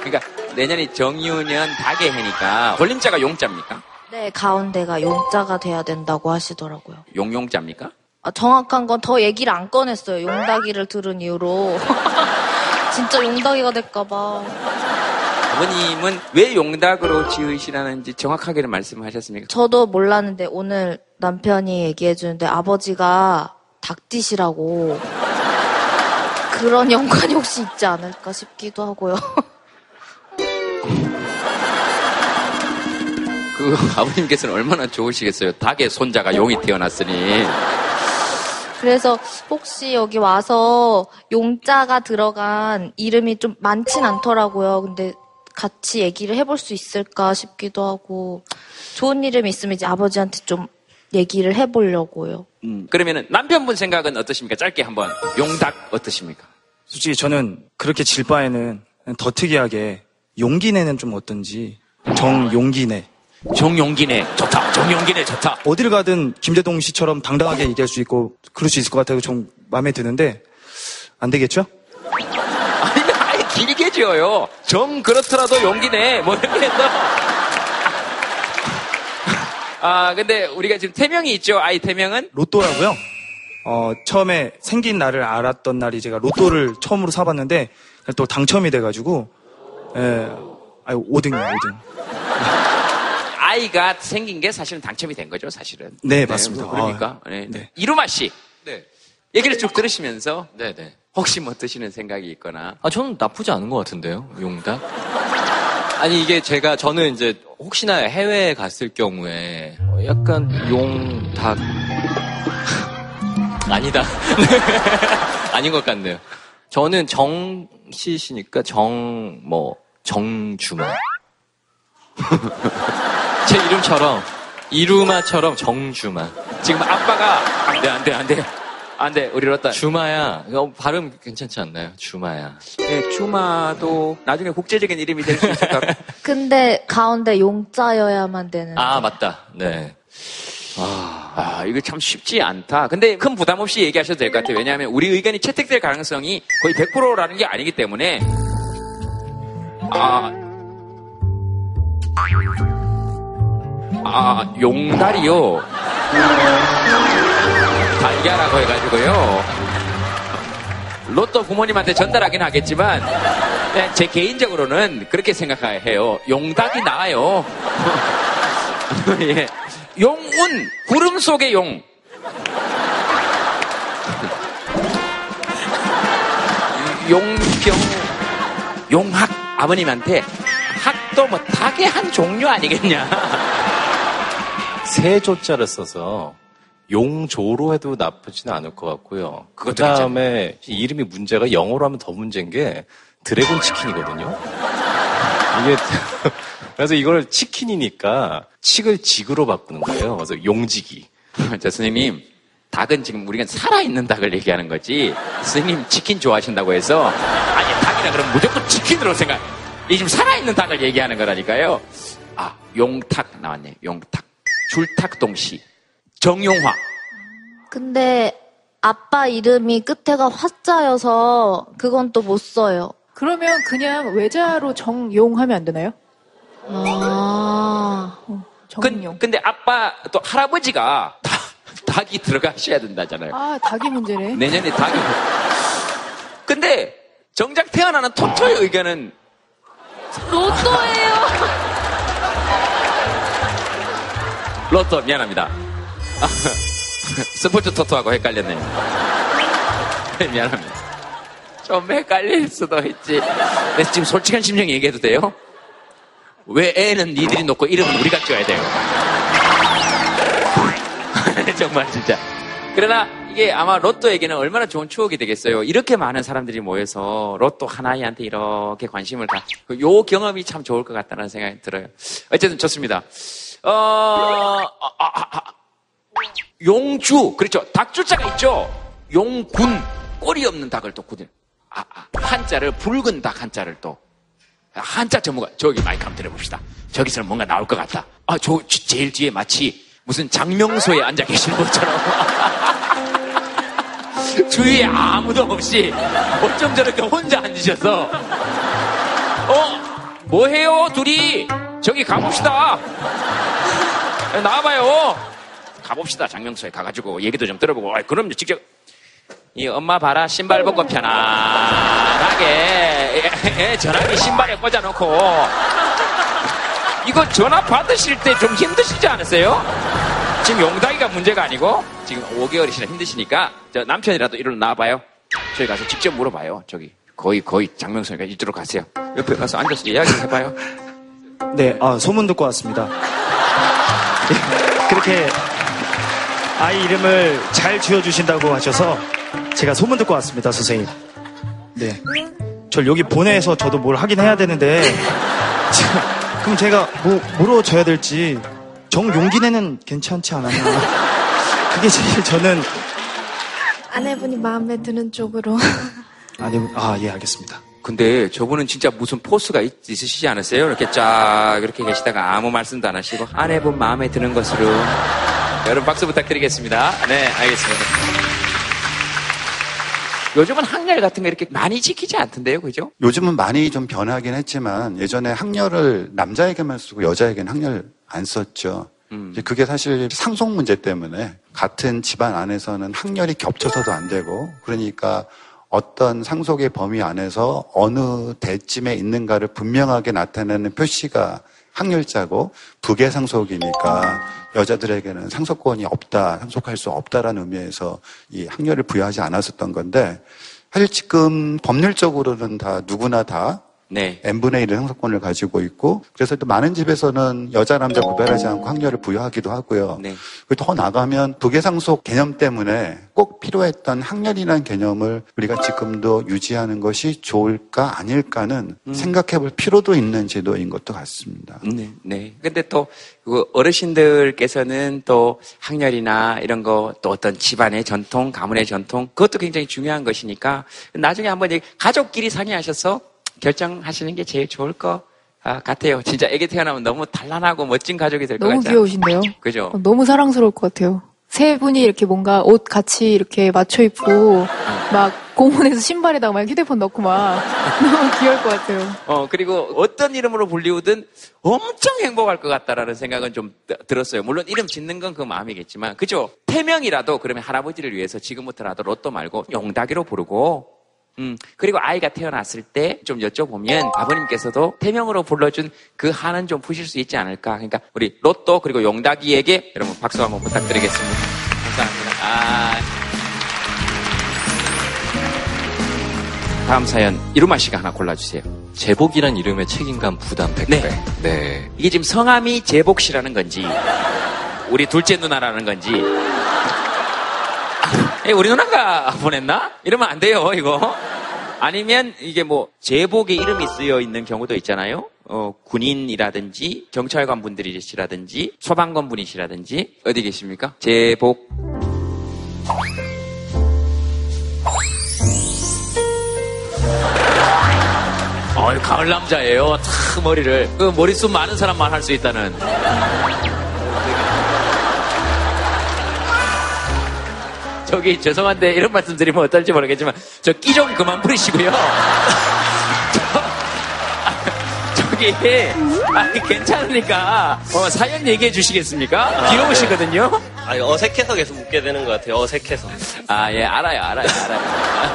그러니까 내년이 정유년 닭의 해니까 돌림자가 용자입니까? 네 가운데가 용자가 돼야 된다고 하시더라고요 용용자입니까? 아, 정확한 건 더 얘기를 안 꺼냈어요 용닭이를 들은 이후로 진짜 용닭이가 될까봐 아버님은 왜 용닭으로 지으시라는지 정확하게는 말씀하셨습니까? 저도 몰랐는데 오늘 남편이 얘기해 주는데 아버지가 닭띠시라고 그런 연관이 혹시 있지 않을까 싶기도 하고요. 그 아버님께서는 얼마나 좋으시겠어요. 닭의 손자가 용이 태어났으니. 그래서 혹시 여기 와서 용자가 들어간 이름이 좀 많진 않더라고요. 근데 같이 얘기를 해볼 수 있을까 싶기도 하고 좋은 이름이 있으면 이제 아버지한테 좀 얘기를 해보려고요. 음, 그러면은 남편분 생각은 어떠십니까? 짧게 한번 용닭 어떠십니까? 솔직히 저는 그렇게 질 바에는 더 특이하게 용기내는 좀 어떤지 정용기내 정용기내 좋다 정용기내 좋다 어디를 가든 김대동 씨처럼 당당하게 얘기할 수 있고 그럴 수 있을 것 같아요 좀 마음에 드는데 안 되겠죠? 아니 아예 길게 지어요. 정 그렇더라도 용기내 뭐 이렇게 해서. 아 근데 우리가 지금 태명이 있죠. 아이 태명은 로또라고요. 어, 처음에 생긴 날을 알았던 날이 제가 로또를 처음으로 사봤는데 또 당첨이 돼가지고 예, 아유 5등이요 5등. 아이가 생긴 게 사실은 당첨이 된 거죠. 사실은. 네, 맞습니다. 뭐 그러니까 아, 네. 네. 이루마 씨 네. 얘기를 쭉 들으시면서 네 네. 혹시 뭐 드시는 생각이 있거나 아, 저는 나쁘지 않은 것 같은데요, 용닭? 아니, 이게 제가, 저는 이제, 혹시나 해외에 갔을 경우에, 어, 약간, 용, 닭. 아니다. 아닌 것 같네요. 저는 정씨시니까 정, 뭐, 정주마. 제 이름처럼, 이루마처럼 정주마. 지금 아빠가 안 돼 안 돼 안 돼 안 돼 우리 로따 주마야. 어, 발음 괜찮지 않나요? 주마야. 네, 주마도 나중에 국제적인 이름이 될 수 있을 것 같고 근데 가운데 용자여야만 되는. 아, 맞다. 네. 아, 아, 이거 참 쉽지 않다. 근데 큰 부담 없이 얘기하셔도 될 것 같아요. 왜냐하면 우리 의견이 채택될 가능성이 거의 100%라는 게 아니기 때문에, 아, 아, 용달이요. 달걀하고 해가지고요. 로또 부모님한테 전달하긴 하겠지만, 네, 제 개인적으로는 그렇게 생각해요. 용닭이 나아요. 예. 용운, 구름 속의 용. 용병, 용학, 아버님한테 학도 뭐 닭의 한 종류 아니겠냐. 세 조자를 써서 용조로 해도 나쁘지는 않을 것 같고요. 그 다음에 이름이 문제가 영어로 하면 더 문제인 게 드래곤 치킨이거든요. 이게 그래서 이걸 치킨이니까 칙을 직으로 바꾸는 거예요. 그래서 용지기. 저 스님님, 닭은 지금 우리가 살아있는 닭을 얘기하는 거지. 스님 치킨 좋아하신다고 해서, 아니, 닭이라 그러면 무조건 치킨으로 생각. 이 지금 살아있는 닭을 얘기하는 거라니까요. 아, 용탁 나왔네. 용탁. 줄탁동시. 정용화. 근데 아빠 이름이 끝에가 화자여서 그건 또 못 써요. 그러면 그냥 외자로 정용 하면 안 되나요? 아. 근, 근데 아빠 또 할아버지가 닭, 닭이 들어가셔야 된다잖아요. 아, 닭이 문제네. 내년에 닭이. 근데 정작 태어나는 토토의 의견은 로또예요. 로또 미안합니다. 아, 스포츠 토토하고 헷갈렸네요. 미안합니다. 좀 헷갈릴 수도 있지. 내 지금 솔직한 심정 얘기해도 돼요? 왜 애는 니들이 놓고 이름은 우리가 껴야 돼요? 정말 진짜. 그러나 이게 아마 로또에게는 얼마나 좋은 추억이 되겠어요. 이렇게 많은 사람들이 모여서 로또 하나이한테 이렇게 관심을 가. 요 경험이 참 좋을 것 같다는 생각이 들어요. 어쨌든 좋습니다. 어, 아, 아, 아, 용주. 그렇죠. 닭줄자가 있죠. 용군. 꼬리 없는 닭을 또 구들. 아, 아, 한자를 붉은 닭 한자를 또. 한자 전문가 저기 마이크 한번 들어봅시다. 저기서는 뭔가 나올 것 같다. 아, 저 제일 뒤에 마치 무슨 장명소에 앉아 계신 것처럼 주위에 아무도 없이 어쩜 저렇게 혼자 앉으셔서 어 뭐해요 둘이 저기 가봅시다 나와봐요 가봅시다 장명소에 가가지고 얘기도 좀 들어보고 아, 그럼요 직접 이 엄마 봐라 신발 벗고 편안하게 애, 애 전화기 신발에 꽂아놓고 이거 전화 받으실 때 좀 힘드시지 않으세요? 지금 용다기가 문제가 아니고 지금 5개월이시나 힘드시니까 저 남편이라도 이리로 나와봐요. 저희 가서 직접 물어봐요. 저기 거의 거의 장명선이가 이쪽으로 가세요. 옆에 가서 앉아서 이야기 해봐요. 네, 아, 소문 듣고 왔습니다. 예, 그렇게 아이 이름을 잘 지어주신다고 하셔서 제가 소문 듣고 왔습니다, 선생님. 네. 절 여기 보내서 저도 뭘 하긴 해야 되는데, 자, 그럼 제가 뭐, 뭐로 져야 될지, 정용기내는 괜찮지 않았나. 그게 제일 저는, 아내분이 마음에 드는 쪽으로. 아니, 아, 예, 알겠습니다. 근데 저분은 진짜 무슨 포스가 있, 으시지 않으세요? 이렇게 쫙 이렇게 계시다가 아무 말씀도 안 하시고 아내분 마음에 드는 것으로 여러분 박수 부탁드리겠습니다. 네, 알겠습니다. 요즘은 학렬 같은 거 이렇게 많이 지키지 않던데요, 그죠? 요즘은 많이 좀 변하긴 했지만 예전에 학렬을 남자에게만 쓰고 여자에게는 학렬 안 썼죠. 이제 그게 사실 상속 문제 때문에 같은 집안 안에서는 학렬이 겹쳐서도 안 되고 그러니까 어떤 상속의 범위 안에서 어느 대쯤에 있는가를 분명하게 나타내는 표시가 학렬자고 북의 상속이니까 여자들에게는 상속권이 없다, 상속할 수 없다라는 의미에서 이 학렬을 부여하지 않았었던 건데 사실 지금 법률적으로는 다 누구나 다 네. n분의 1의 상속권을 가지고 있고 그래서 또 많은 집에서는 여자 남자 구별하지 않고 학렬을 부여하기도 하고요. 네. 그리고 더 나가면 북의상속 개념 때문에 꼭 필요했던 학렬이라는 개념을 우리가 지금도 유지하는 것이 좋을까 아닐까는 음. 생각해 볼 필요도 있는 제도인 것도 같습니다. 네, 네. 근데 또, 그 어르신들께서는 또 학렬이나 이런 거, 또 어떤 집안의 전통, 가문의 전통, 그것도 굉장히 중요한 것이니까, 나중에 한번 가족끼리 상의하셔서 결정하시는 게 제일 좋을 것 아, 같아요. 진짜 애기 태어나면 너무 단란하고 멋진 가족이 될것 너무 같아요. 귀여우신데요? 그죠? 어, 너무 사랑스러울 것 같아요. 세 분이 이렇게 뭔가 옷 같이 이렇게 맞춰 입고 막 공원에서 신발에다가 막 휴대폰 넣고 막 너무 귀여울 것 같아요. 어, 그리고 어떤 이름으로 불리우든 엄청 행복할 것 같다라는 생각은 좀 드- 들었어요. 물론 이름 짓는 건 그 마음이겠지만, 그죠? 태명이라도 그러면 할아버지를 위해서 지금부터라도 로또 말고 용다기로 부르고, 음, 그리고 아이가 태어났을 때 좀 여쭤보면 아버님께서도 태명으로 불러준 그 한은 좀 푸실 수 있지 않을까. 그러니까 우리 로또 그리고 용다기에게 여러분 박수 한번 부탁드리겠습니다. 감사합니다. 아. 다음 사연 이루마 씨가 하나 골라주세요. 제복이란 이름의 책임감 부담 100배. 네. 네. 이게 지금 성함이 제복 씨라는 건지 우리 둘째 누나라는 건지 에, 우리 누나가 보냈나? 이러면 안 돼요 이거 아니면 이게 뭐 제복에 이름이 쓰여 있는 경우도 있잖아요 어, 군인이라든지 경찰관 분들이시라든지 소방관 분이시라든지 어디 계십니까? 제복 어, 가을 남자예요. 탁 머리를 그 머리숱 많은 사람만 할 수 있다는. 저기 죄송한데 이런 말씀 드리면 어떨지 모르겠지만 저 끼 좀 그만 부리시고요. 저, 저기 아니 괜찮으니까 어, 사연 얘기해 주시겠습니까? 귀여우시거든요. 아니, 어색해서 계속 묻게 되는 것 같아요. 어색해서. 아 예 알아요 알아요 알아요.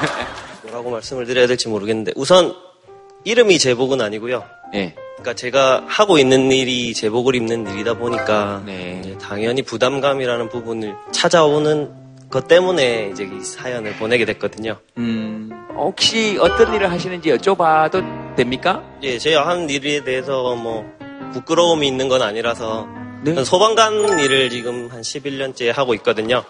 뭐라고 말씀을 드려야 될지 모르겠는데, 우선, 이름이 제복은 아니고요. 예. 그러니까 제가 하고 있는 일이 제복을 입는 일이다 보니까 네. 당연히 부담감이라는 부분을 찾아오는 것 때문에 이제 이 사연을 보내게 됐거든요. 음 혹시 어떤 일을 하시는지 여쭤봐도 됩니까? 예, 제가 하는 일에 대해서 뭐 부끄러움이 있는 건 아니라서 네. 저는 소방관 일을 지금 한 11년째 하고 있거든요.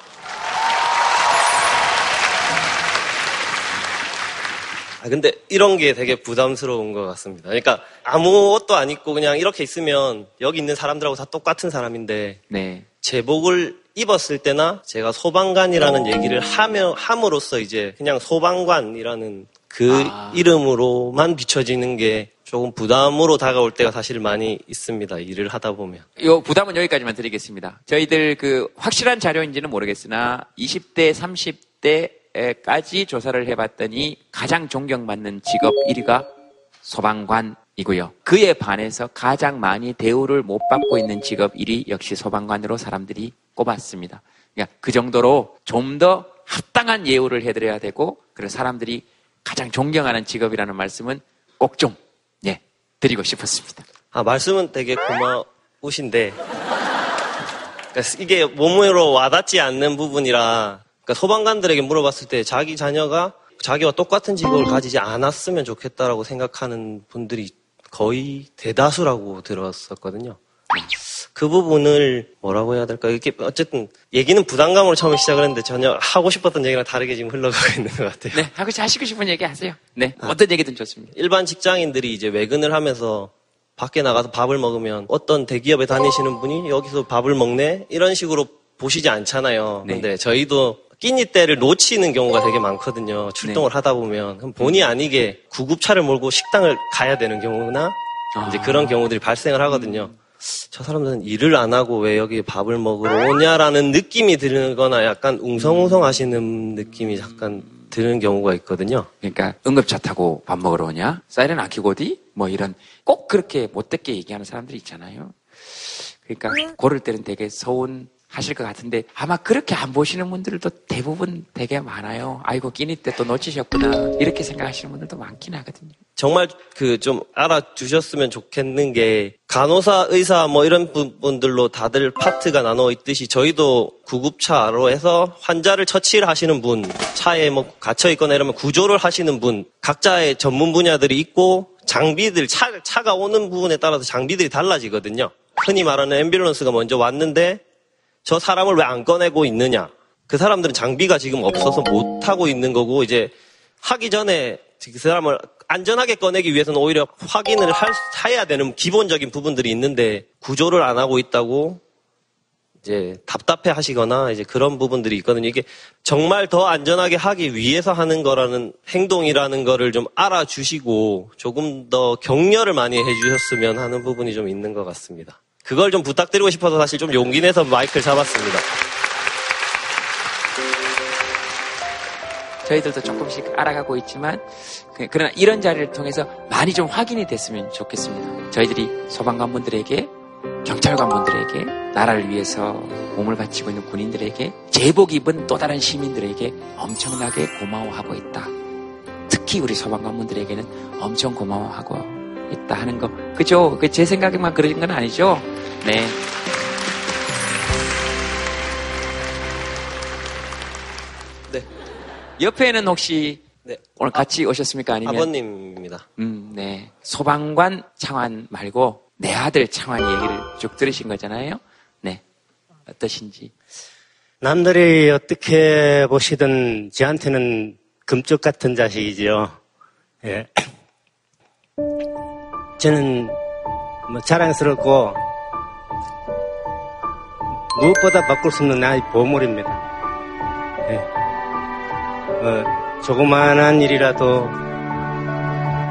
아, 근데 이런 게 되게 부담스러운 것 같습니다. 그러니까 아무것도 안 입고 그냥 이렇게 있으면 여기 있는 사람들하고 다 똑같은 사람인데 네. 제복을 입었을 때나 제가 소방관이라는 얘기를 하며, 함으로써 이제 그냥 소방관이라는 그 이름으로만 비춰지는 게 조금 부담으로 다가올 때가 사실 많이 있습니다. 일을 하다 보면. 요 부담은 여기까지만 드리겠습니다. 저희들 그 확실한 자료인지는 모르겠으나 20대, 30대까지 조사를 해봤더니 가장 존경받는 직업 1위가 소방관이고요. 그에 반해서 가장 많이 대우를 못 받고 있는 직업 1위 역시 소방관으로 사람들이 꼽았습니다. 그러니까 그 정도로 좀 더 합당한 예우를 해드려야 되고 그래서 사람들이 가장 존경하는 직업이라는 말씀은 꼭 좀 예, 드리고 싶었습니다. 아, 말씀은 되게 고마우신데, 그러니까 이게 몸으로 와닿지 않는 부분이라, 그러니까 소방관들에게 물어봤을 때 자기 자녀가 자기와 똑같은 직업을 가지지 않았으면 좋겠다라고 생각하는 분들이 거의 대다수라고 들었었거든요. 그 부분을 뭐라고 해야 될까? 이게 어쨌든 얘기는 부담감으로 처음에 시작을 했는데 전혀 하고 싶었던 얘기랑 다르게 지금 흘러가고 있는 것 같아요. 네, 하고 하시고 싶은 얘기 하세요. 네, 어떤 얘기든 좋습니다. 일반 직장인들이 이제 외근을 하면서 밖에 나가서 밥을 먹으면 어떤 대기업에 다니시는 분이 여기서 밥을 먹네? 이런 식으로 보시지 않잖아요. 근데 저희도 끼니 때를 놓치는 경우가 되게 많거든요. 출동을 하다 보면. 그럼 본의 아니게 구급차를 몰고 식당을 가야 되는 경우나 이제 그런 경우들이 발생을 하거든요. 저 사람들은 일을 안 하고 왜 여기 밥을 먹으러 오냐라는 느낌이 들거나 약간 웅성웅성 하시는 느낌이 잠깐 드는 경우가 있거든요. 그러니까 응급차 타고 밥 먹으러 오냐? 사이렌 안 켜고 어디? 뭐 이런 꼭 그렇게 못됐게 얘기하는 사람들이 있잖아요. 그러니까 고를 때는 되게 서운 하실 것 같은데 아마 그렇게 안 보시는 분들도 대부분 되게 많아요. 아이고 끼니 때 또 놓치셨구나 이렇게 생각하시는 분들도 많긴 하거든요. 정말 그 좀 알아주셨으면 좋겠는 게 간호사, 의사 뭐 이런 분- 분들로 다들 파트가 나눠 있듯이 저희도 구급차로 해서 환자를 처치를 하시는 분, 차에 뭐 갇혀 있거나 이러면 구조를 하시는 분, 각자의 전문 분야들이 있고 장비들 차, 차가 오는 부분에 따라서 장비들이 달라지거든요. 흔히 말하는 앰뷸런스가 먼저 왔는데 저 사람을 왜 안 꺼내고 있느냐? 그 사람들은 장비가 지금 없어서 못 하고 있는 거고 이제 하기 전에 그 사람을 안전하게 꺼내기 위해서는 오히려 확인을 할, 해야 되는 기본적인 부분들이 있는데 구조를 안 하고 있다고 이제 답답해 하시거나 이제 그런 부분들이 있거든요. 이게 정말 더 안전하게 하기 위해서 하는 거라는 행동이라는 거를 좀 알아주시고 조금 더 격려를 많이 해주셨으면 하는 부분이 좀 있는 것 같습니다. 그걸 좀 부탁드리고 싶어서 사실 좀 용기 내서 마이크를 잡았습니다. 저희들도 조금씩 알아가고 있지만 그, 그러나 이런 자리를 통해서 많이 좀 확인이 됐으면 좋겠습니다. 저희들이 소방관분들에게 경찰관분들에게 나라를 위해서 몸을 바치고 있는 군인들에게 제복 입은 또 다른 시민들에게 엄청나게 고마워하고 있다. 특히 우리 소방관분들에게는 엄청 고마워하고 있다 하는 거. 그죠? 그 제 생각에만 그런 건 아니죠? 네. 네. 옆에는 혹시 네. 오늘 같이 오셨습니까? 아니면 아버님입니다. 음, 네. 소방관 창환 말고 내 아들 창환 얘기를 쭉 들으신 거잖아요. 네. 어떠신지. 남들이 어떻게 보시든 저한테는 금쪽 같은 자식이지요. 예. 저는 뭐 자랑스럽고 무엇보다 바꿀 수 없는 나의 보물입니다. 예. 어, 조그마한 일이라도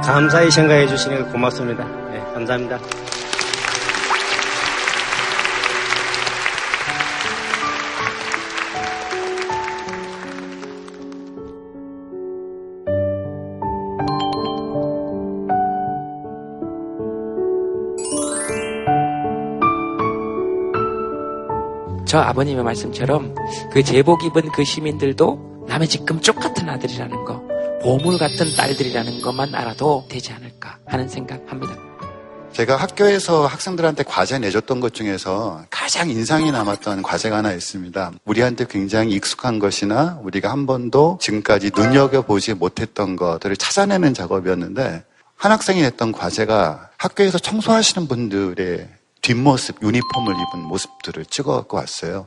감사히 생각해 주시니까 고맙습니다. 예, 감사합니다. 저 아버님의 말씀처럼 그 제복 입은 그 시민들도 남의 집 금쪽 같은 아들이라는 거, 보물 같은 딸들이라는 것만 알아도 되지 않을까 하는 생각합니다. 제가 학교에서 학생들한테 과제 내줬던 것 중에서 가장 인상이 남았던 과제가 하나 있습니다. 우리한테 굉장히 익숙한 것이나 우리가 한 번도 지금까지 눈여겨보지 못했던 것들을 찾아내는 작업이었는데 한 학생이 냈던 과제가 학교에서 청소하시는 분들의 뒷모습, 유니폼을 입은 모습들을 찍어갖고 왔어요.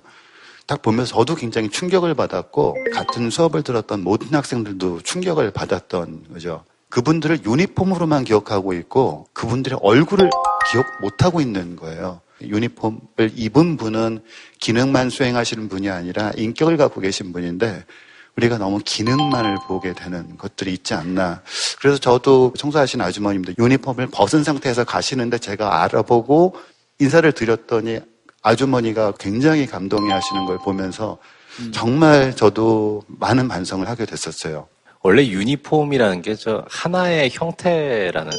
딱 보면서 저도 굉장히 충격을 받았고 같은 수업을 들었던 모든 학생들도 충격을 받았던 거죠. 그분들을 유니폼으로만 기억하고 있고 그분들의 얼굴을 기억 못하고 있는 거예요. 유니폼을 입은 분은 기능만 수행하시는 분이 아니라 인격을 갖고 계신 분인데 우리가 너무 기능만을 보게 되는 것들이 있지 않나. 그래서 저도 청소하신 아주머님들 유니폼을 벗은 상태에서 가시는데 제가 알아보고 인사를 드렸더니 아주머니가 굉장히 감동해 하시는 걸 보면서 정말 저도 많은 반성을 하게 됐었어요. 원래 유니폼이라는 게 저 하나의 형태라는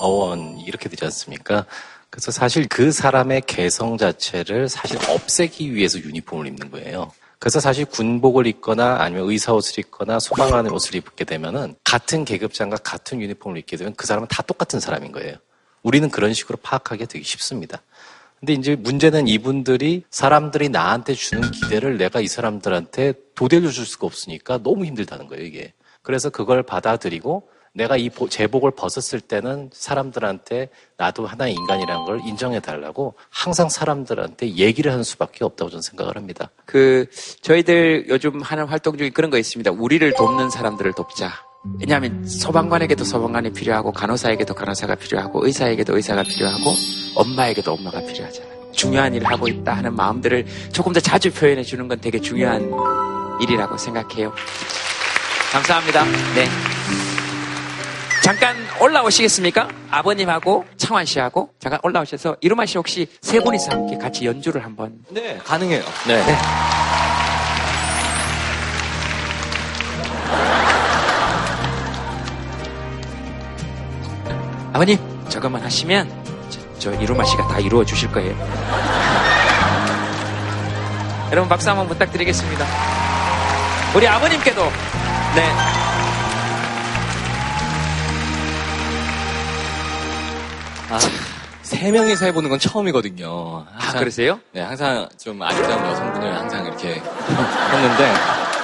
어원이 이렇게 되지 않습니까? 그래서 사실 그 사람의 개성 자체를 사실 없애기 위해서 유니폼을 입는 거예요. 그래서 사실 군복을 입거나 아니면 의사 옷을 입거나 소방관의 옷을 입게 되면은 같은 계급장과 같은 유니폼을 입게 되면 그 사람은 다 똑같은 사람인 거예요. 우리는 그런 식으로 파악하기 되게 쉽습니다. 근데 이제 문제는 이분들이 사람들이 나한테 주는 기대를 내가 이 사람들한테 도대로 줄 수가 없으니까 너무 힘들다는 거예요, 이게. 그래서 그걸 받아들이고 내가 이 보- 제복을 벗었을 때는 사람들한테 나도 하나의 인간이라는 걸 인정해 달라고 항상 사람들한테 얘기를 하는 수밖에 없다고 저는 생각을 합니다. 그 저희들 요즘 하는 활동 중에 그런 거 있습니다. 우리를 돕는 사람들을 돕자. 왜냐하면 소방관에게도 소방관이 필요하고 간호사에게도 간호사가 필요하고 의사에게도 의사가 필요하고 엄마에게도 엄마가 필요하잖아요. 중요한 일을 하고 있다 하는 마음들을 조금 더 자주 표현해 주는 건 되게 중요한 일이라고 생각해요. 감사합니다. 네. 잠깐 올라오시겠습니까? 아버님하고 창환 씨하고 잠깐 올라오셔서 이루마 씨 혹시 세 분이서 함께 같이 연주를 한번 네, 가능해요. 네. 아버님 저것만 하시면 저, 저 이루마 씨가 다 이루어 주실 거예요. 여러분 박수 한번 부탁드리겠습니다. 우리 아버님께도 네. 아, 세 명이서 해보는 건 처음이거든요. 아, 그러세요? 네, 항상 좀 아리따운 여성분을 항상 이렇게 했는데,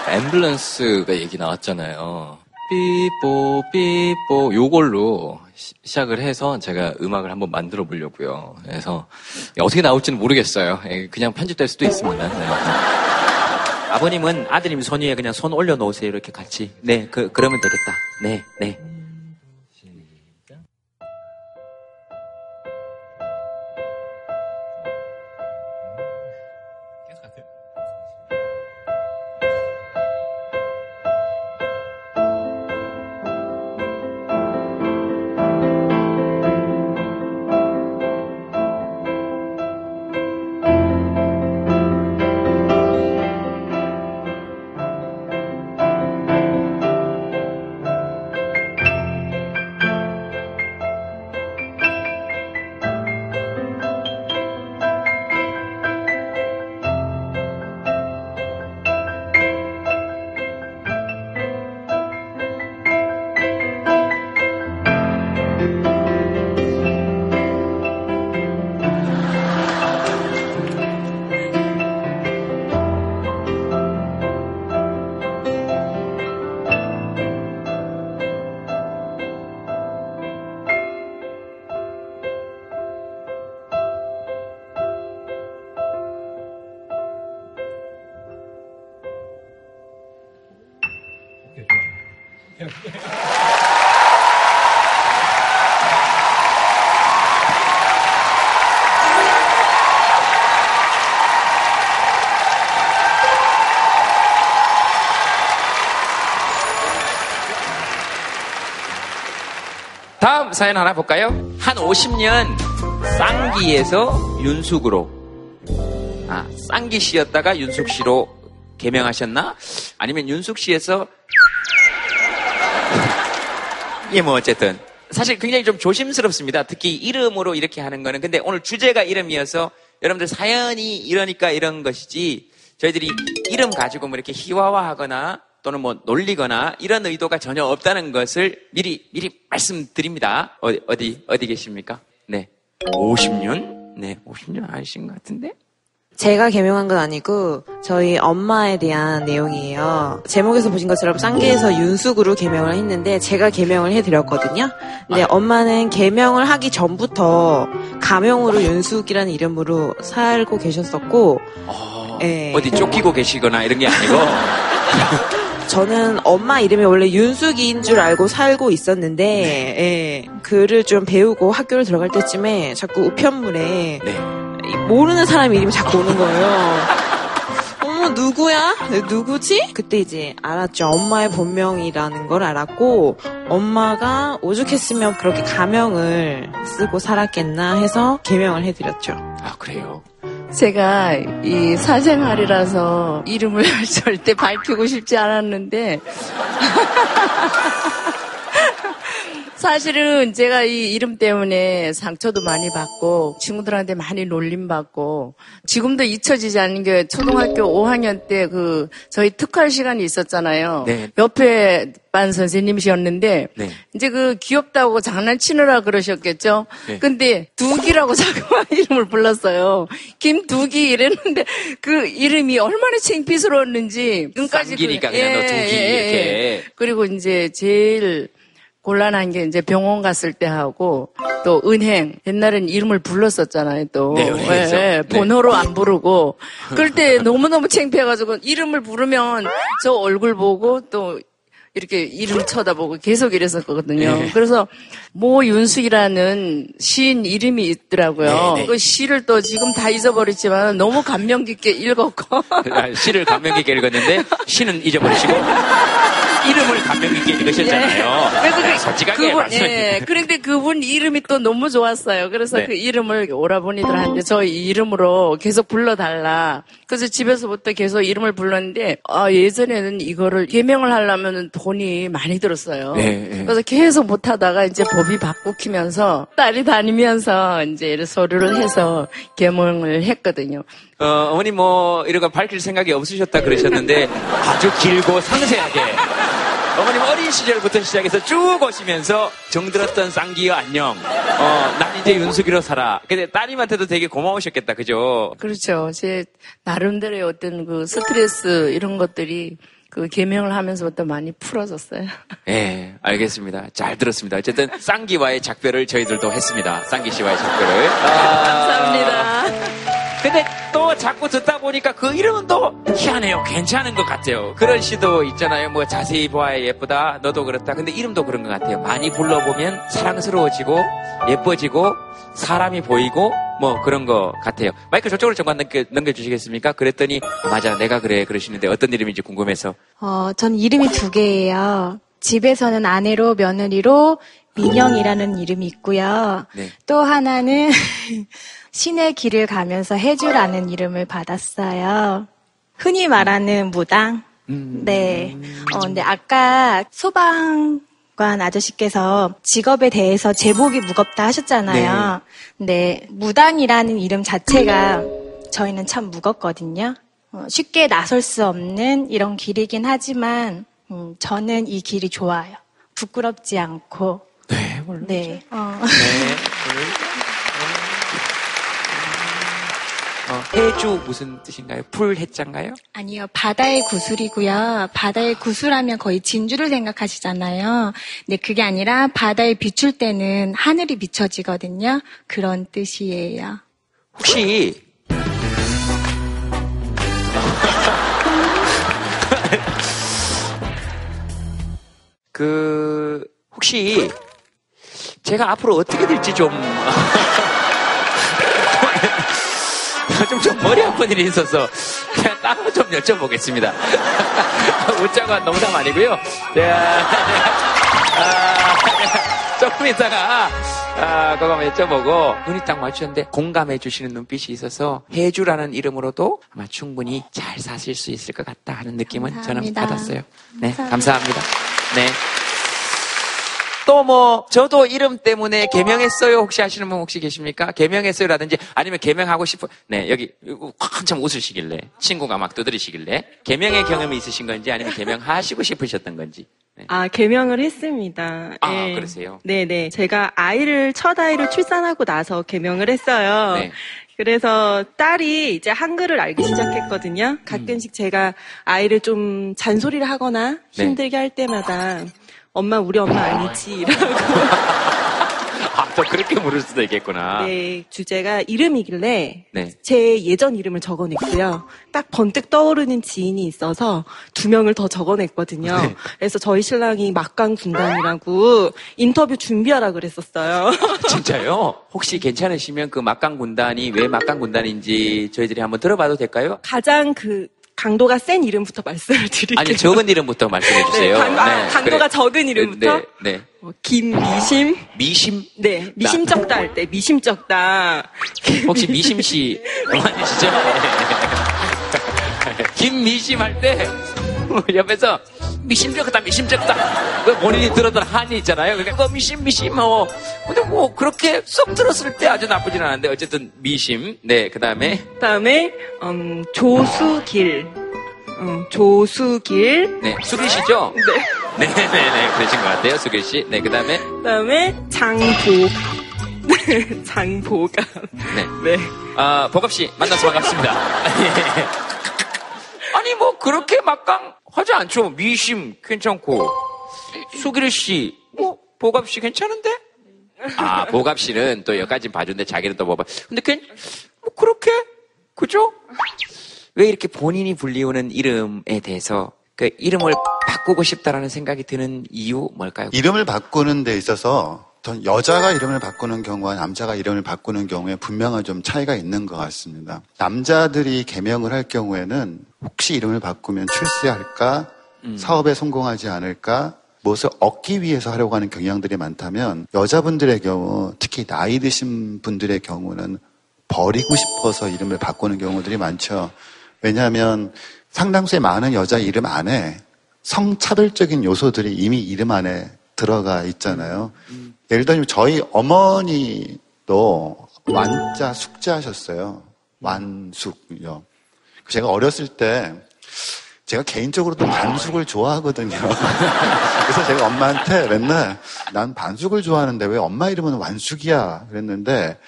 앰뷸런스가 얘기 나왔잖아요. 삐뽀, 삐뽀, 요걸로 시, 시작을 해서 제가 음악을 한번 만들어 보려고요. 그래서 어떻게 나올지는 모르겠어요. 예, 그냥 편집될 수도 있습니다. 네. 아버님은 아드님 손 위에 그냥 손 올려놓으세요 이렇게 같이. 네, 그 그러면 되겠다. 네, 네. 다음 사연 하나 볼까요? 한 50년 쌍기에서 윤숙으로 아 쌍기 씨였다가 윤숙 씨로 개명하셨나? 아니면 윤숙 씨에서 예, 뭐 어쨌든 사실 굉장히 좀 조심스럽습니다. 특히 이름으로 이렇게 하는 거는 근데 오늘 주제가 이름이어서 여러분들 사연이 이러니까 이런 것이지 저희들이 이름 가지고 뭐 이렇게 희화화하거나 또는 뭐 놀리거나 이런 의도가 전혀 없다는 것을 미리 미리 말씀드립니다. 어디 어디 어디 계십니까? 네. 50년? 네, 50년 아니신 것 같은데? 제가 개명한 건 아니고 저희 엄마에 대한 내용이에요. 제목에서 보신 것처럼 쌍계에서 윤숙으로 개명을 했는데 제가 개명을 해드렸거든요. 근데 엄마는 개명을 하기 전부터 가명으로 윤숙이라는 이름으로 살고 계셨었고 예. 어디 쫓기고 계시거나 이런 게 아니고 저는 엄마 이름이 원래 윤숙이인 줄 알고 살고 있었는데 예, 글을 좀 배우고 학교를 들어갈 때쯤에 자꾸 우편물에 이 모르는 사람 이름이 자꾸 오는 거예요. 어머 누구야? 네, 누구지? 그때 이제 알았죠. 엄마의 본명이라는 걸 알았고 엄마가 오죽했으면 그렇게 가명을 쓰고 살았겠나 해서 개명을 해드렸죠. 아 그래요? 제가 이 사생활이라서 이름을 절대 밝히고 싶지 않았는데 사실은 제가 이 이름 때문에 상처도 많이 받고 친구들한테 많이 놀림받고 지금도 잊혀지지 않는 게 초등학교 5학년 때 그 저희 특활 시간이 있었잖아요. 네. 옆에 반 선생님이셨는데 네. 이제 그 귀엽다고 장난치느라 그러셨겠죠. 네. 근데 두기라고 자꾸만 이름을 불렀어요. 김두기 이랬는데 그 이름이 얼마나 창피스러웠는지 끝까지 쌍기니까 그냥 너 두기 이렇게. 그리고 이제 제일 곤란한 게 이제 병원 갔을 때 하고 또 은행 옛날엔 이름을 불렀었잖아요 또 네. 예, 예, 네. 번호로 안 부르고 그럴 때 너무 너무 창피해가지고 이름을 부르면 저 얼굴 보고 또 이렇게 이름 쳐다보고 계속 이랬었거든요. 네. 그래서 모 윤숙이라는 시인 이름이 있더라고요. 네, 네. 그 시를 또 지금 다 잊어버렸지만 너무 감명 깊게 읽었고 아, 시를 감명 깊게 읽었는데 시는 잊어버리시고 이름을 감명 깊게 읽으셨잖아요. 예. 그래서 그, 솔직하게 그분, 예. 그런데 그분 이름이 또 너무 좋았어요. 그래서 네. 그 이름을 오라버니들한테 저 이름으로 계속 불러달라. 그래서 집에서부터 계속 이름을 불렀는데, 아, 예전에는 이거를 개명을 하려면 돈이 많이 들었어요. 네, 네. 그래서 계속 못하다가 이제 법이 바꾸면서 딸이 다니면서 이제 서류를 해서 개명을 했거든요. 어, 어머니 뭐 이런 거 밝힐 생각이 없으셨다 그러셨는데 아주 길고 상세하게 어머님 어린 시절부터 시작해서 쭉 오시면서 정들었던 쌍기여 안녕. 어, 난 이제 윤숙이로 살아. 근데 따님한테도 되게 고마우셨겠다, 그죠? 그렇죠. 제 나름대로의 어떤 그 스트레스 이런 것들이 그 개명을 하면서부터 많이 풀어졌어요. 예, 알겠습니다. 잘 들었습니다. 어쨌든 쌍기와의 작별을 저희들도 했습니다. 쌍기 씨와의 작별을. 감사합니다. 근데 또 자꾸 듣다 보니까 그 이름은 또 희한해요. 괜찮은 것 같아요. 그런 시도 있잖아요. 뭐 자세히 보아야 예쁘다. 너도 그렇다. 근데 이름도 그런 것 같아요. 많이 불러보면 사랑스러워지고 예뻐지고 사람이 보이고 뭐 그런 것 같아요. 마이크 저쪽으로 잠깐 넘겨, 넘겨주시겠습니까? 그랬더니 아, 맞아 내가 그래 그러시는데 어떤 이름인지 궁금해서 어, 전 이름이 두 개예요. 집에서는 아내로 며느리로 민영이라는 이름이 있고요. 네. 또 하나는 신의 길을 가면서 해주라는 이름을 받았어요. 흔히 말하는 무당. 네. 어, 근데 아까 소방 관 아저씨께서 직업에 대해서 제복이 무겁다 하셨잖아요. 근데 무당이라는 이름 자체가 저희는 참 무겁거든요. 어, 쉽게 나설 수 없는 이런 길이긴 하지만 음, 저는 이 길이 좋아요. 부끄럽지 않고. 네, 물론. 네. 어. 어, 해주 무슨 뜻인가요? 풀 해자인가요? 아니요, 바다의 구슬이고요. 바다의 구슬하면 거의 진주를 생각하시잖아요. 근데 그게 아니라 바다에 비출 때는 하늘이 비춰지거든요. 그런 뜻이에요. 혹시 그 혹시 제가 앞으로 어떻게 될지 좀 좀, 좀 머리 아픈 일이 있어서 그냥 따로 좀 여쭤보겠습니다. 웃자고 한 농담 아니고요. 제가 아, 조금 있다가 아, 그거 한번 여쭤보고 눈이 딱 맞추는데 공감해 주시는 눈빛이 있어서 해주라는 이름으로도 아마 충분히 잘 사실 수 있을 것 같다 하는 느낌은 저는 감사합니다. 받았어요. 네, 감사합니다. 네. 또 뭐 저도 이름 때문에 개명했어요 혹시 하시는 분 혹시 계십니까? 개명했어요라든지 아니면 개명하고 싶어 네 여기 한참 웃으시길래 친구가 막 두드리시길래 개명의 경험이 있으신 건지 아니면 개명하시고 싶으셨던 건지 아, 개명을 했습니다. 아, 예. 그러세요? 네네. 제가 아이를, 첫 아이를 출산하고 나서 개명을 했어요. 네. 그래서 딸이 이제 한글을 알기 시작했거든요. 가끔씩 제가 아이를 좀 잔소리를 하거나 네. 힘들게 할 때마다 엄마, 우리 엄마 아니지. 이라고. 아 또 그렇게 물을 수도 있겠구나. 네, 주제가 이름이길래 네. 제 예전 이름을 적어냈고요. 딱 번뜩 떠오르는 지인이 있어서 두 명을 더 적어냈거든요. 네. 그래서 저희 신랑이 막강 군단이라고 인터뷰 준비하라 그랬었어요. 진짜요? 혹시 괜찮으시면 그 막강 군단이 왜 막강 군단인지 저희들이 한번 들어봐도 될까요? 가장 그 강도가 센 이름부터 말씀을 드릴게요. 아니 적은 이름부터 말씀해 주세요. 네, 강, 아, 강도가 적은 이름부터 네, 네. 뭐 김미심. 미심? 네, 미심쩍다 할 때 미심쩍다. 혹시 미심 씨 아니시죠? 네. 김미심 할 때 옆에서 미심쩍다 미심쩍다 그 본인이 들었던 한이 있잖아요. 그러니까 뭐 미심 미심 어 근데 뭐 그렇게 쏙 들었을 때 아주 나쁘진 않은데 어쨌든 미심 네 그 다음에 그 다음에 음, 조수길. 음, 조수길. 네 수길 씨죠? 네. 네네네 그러신 것 같아요 수길 씨. 네 그 다음에 그 다음에 장보. 장보감. 네. 네. 아, 보갑 씨, 만나서 반갑습니다. 예. 아니, 뭐, 그렇게 막강 하지 않죠. 미심, 괜찮고. 수길 씨, 뭐, 보갑 씨 괜찮은데? 아, 보갑 씨는 또 여기까지 봐준데 자기는 또 뭐, 봐. 근데 괜, 뭐, 그렇게? 그죠? 왜 이렇게 본인이 불리우는 이름에 대해서 그 이름을 바꾸고 싶다라는 생각이 드는 이유 뭘까요? 이름을 바꾸는 데 있어서 전 여자가 이름을 바꾸는 경우와 남자가 이름을 바꾸는 경우에 분명한 좀 차이가 있는 것 같습니다. 남자들이 개명을 할 경우에는 혹시 이름을 바꾸면 출세할까, 사업에 성공하지 않을까, 무엇을 얻기 위해서 하려고 하는 경향들이 많다면 여자분들의 경우, 특히 나이 드신 분들의 경우는 버리고 싶어서 이름을 바꾸는 경우들이 많죠. 왜냐하면 상당수의 많은 여자 이름 안에 성차별적인 요소들이 이미 이름 안에 들어가 있잖아요. 예를 들면 저희 어머니도 완자 숙자하셨어요. 완숙요. 제가 어렸을 때 제가 개인적으로도 반숙을 좋아하거든요. 그래서 제가 엄마한테 맨날 난 반숙을 좋아하는데 왜 엄마 이름은 완숙이야 그랬는데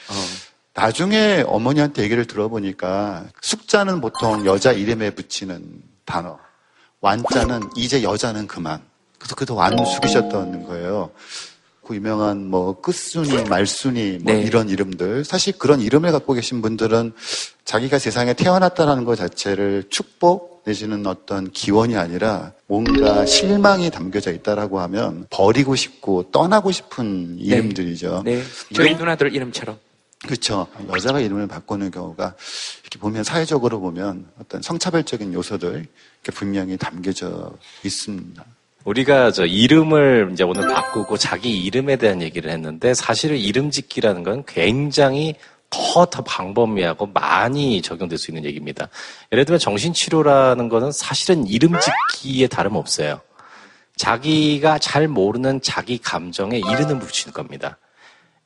나중에 어머니한테 얘기를 들어보니까 숙자는 보통 여자 이름에 붙이는 단어. 완자는 이제 여자는 그만. 그래서 그도 완숙이셨다는 거예요. 그 유명한 뭐 끝순이, 말순이 뭐 네. 이런 이름들. 사실 그런 이름을 갖고 계신 분들은 자기가 세상에 태어났다는 것 자체를 축복 내지는 어떤 기원이 아니라 뭔가 실망이 담겨져 있다라고 하면 버리고 싶고 떠나고 싶은 이름들이죠. 네. 저희 누나들 이름처럼. 그렇죠. 여자가 이름을 바꾸는 경우가 이렇게 보면 사회적으로 보면 어떤 성차별적인 요소들 이렇게 분명히 담겨져 있습니다. 우리가 저 이름을 이제 오늘 바꾸고 자기 이름에 대한 얘기를 했는데 사실은 이름 짓기라는 건 굉장히 더, 더 방범위하고 많이 적용될 수 있는 얘기입니다. 예를 들면 정신치료라는 거는 사실은 이름 짓기에 다름없어요. 자기가 잘 모르는 자기 감정에 이름을 붙이는 겁니다.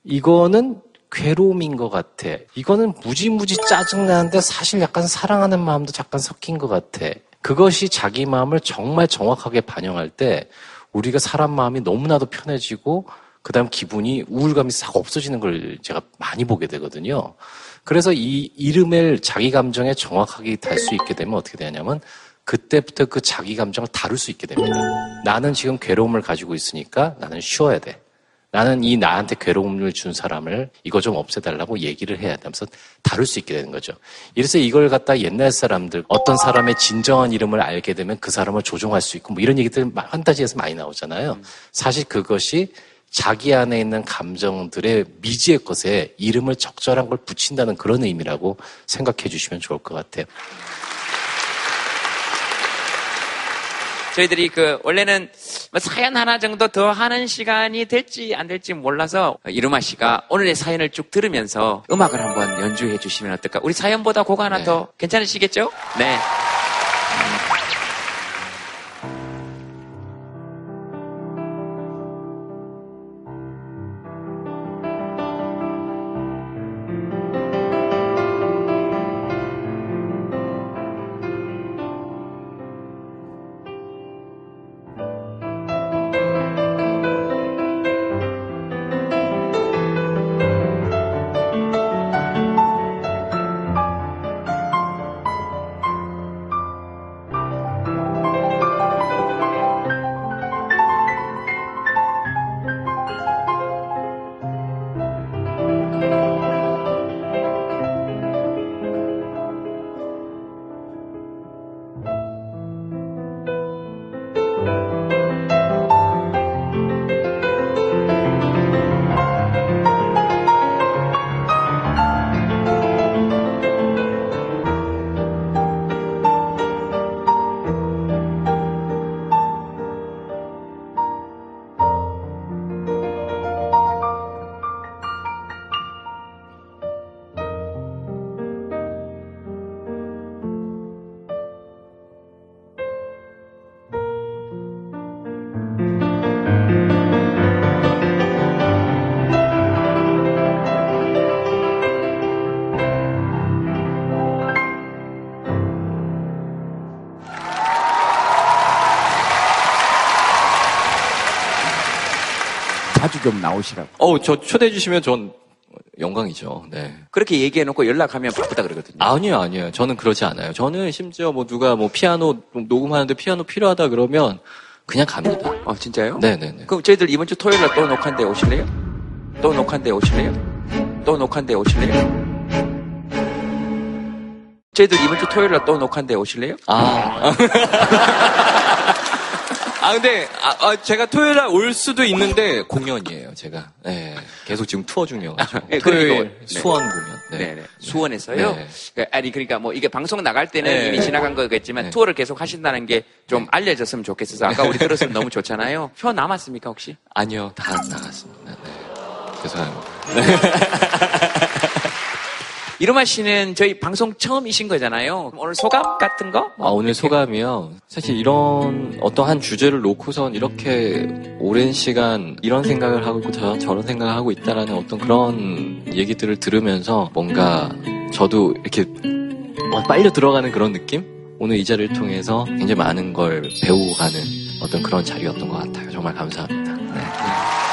이거는 괴로움인 것 같아. 이거는 무지무지 짜증나는데 사실 약간 사랑하는 마음도 잠깐 섞인 것 같아. 그것이 자기 마음을 정말 정확하게 반영할 때 우리가 사람 마음이 너무나도 편해지고 그다음 기분이 우울감이 싹 없어지는 걸 제가 많이 보게 되거든요. 그래서 이 이름을 자기 감정에 정확하게 달 수 있게 되면 어떻게 되냐면 그때부터 그 자기 감정을 다룰 수 있게 됩니다. 나는 지금 괴로움을 가지고 있으니까 나는 쉬어야 돼. 나는 이 나한테 괴로움을 준 사람을 이거 좀 없애달라고 얘기를 해야 되면서 다룰 수 있게 되는 거죠. 이래서 이걸 갖다 옛날 사람들 어떤 사람의 진정한 이름을 알게 되면 그 사람을 조종할 수 있고 뭐 이런 얘기들 판타지에서 많이 나오잖아요. 사실 그것이 자기 안에 있는 감정들의 미지의 것에 이름을 적절한 걸 붙인다는 그런 의미라고 생각해 주시면 좋을 것 같아요. 저희들이 그 원래는 뭐 사연 하나 정도 더 하는 시간이 될지 안 될지 몰라서 이루마 씨가 오늘의 사연을 쭉 들으면서 음악을 한번 연주해 주시면 어떨까? 우리 사연보다 곡 하나 더 괜찮으시겠죠? 네. 좀 나오시라고. 어, 저 초대해 주시면 전 영광이죠. 네. 그렇게 얘기해놓고 연락하면 바쁘다 그러거든요. 아니요, 아니요. 저는 그러지 않아요. 저는 심지어 뭐 누가 뭐 피아노 녹음하는데 피아노 필요하다 그러면 그냥 갑니다. 어, 진짜요? 네네네. 그럼 저희들 이번 주 토요일 날또 녹화인데 오실래요? 또 녹화인데 오실래요? 또 녹화인데 오실래요? 저희들 이번 주 토요일 날또 녹화인데 오실래요? 아. 아, 근데, 아, 아, 제가 토요일 날 올 수도 있는데, 공연이에요, 제가. 네. 계속 지금 투어 중이어가지고. 네, 토요일 그러니까, 네. 수원 공연. 네. 네, 네. 수원에서요? 네. 그, 아니, 그러니까 뭐 이게 방송 나갈 때는 네. 이미 지나간 거겠지만 투어를 계속 하신다는 게 좀 알려졌으면 좋겠어서 아까 우리 들었으면 너무 좋잖아요. 표 남았습니까, 혹시? 아니요, 다 나갔습니다. 네. 죄송합니다. 이루마 씨는 저희 방송 처음이신 거잖아요. 오늘 소감 같은 거? 아, 오늘 소감이요. 사실 이런 어떠한 주제를 놓고선 이렇게 오랜 시간 이런 생각을 하고 있고 저, 저런 생각을 하고 있다라는 어떤 그런 얘기들을 들으면서 뭔가 저도 이렇게 막 빨려 들어가는 그런 느낌? 오늘 이 자리를 통해서 굉장히 많은 걸 배우고 가는 어떤 그런 자리였던 것 같아요. 정말 감사합니다. 네.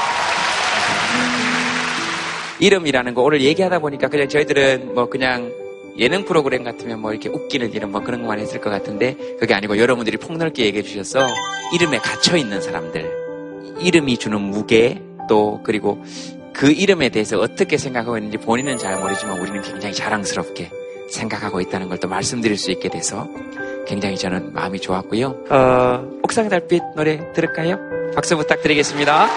이름이라는 거 오늘 얘기하다 보니까 그냥 저희들은 뭐 그냥 예능 프로그램 같으면 뭐 이렇게 웃기는 이름 뭐 그런 것만 했을 것 같은데 그게 아니고 여러분들이 폭넓게 얘기해 주셔서 이름에 갇혀 있는 사람들 이름이 주는 무게 또 그리고 그 이름에 대해서 어떻게 생각하고 있는지 본인은 잘 모르지만 우리는 굉장히 자랑스럽게 생각하고 있다는 걸 또 말씀드릴 수 있게 돼서 굉장히 저는 마음이 좋았고요. 어, 옥상 달빛 노래 들을까요? 박수 부탁드리겠습니다.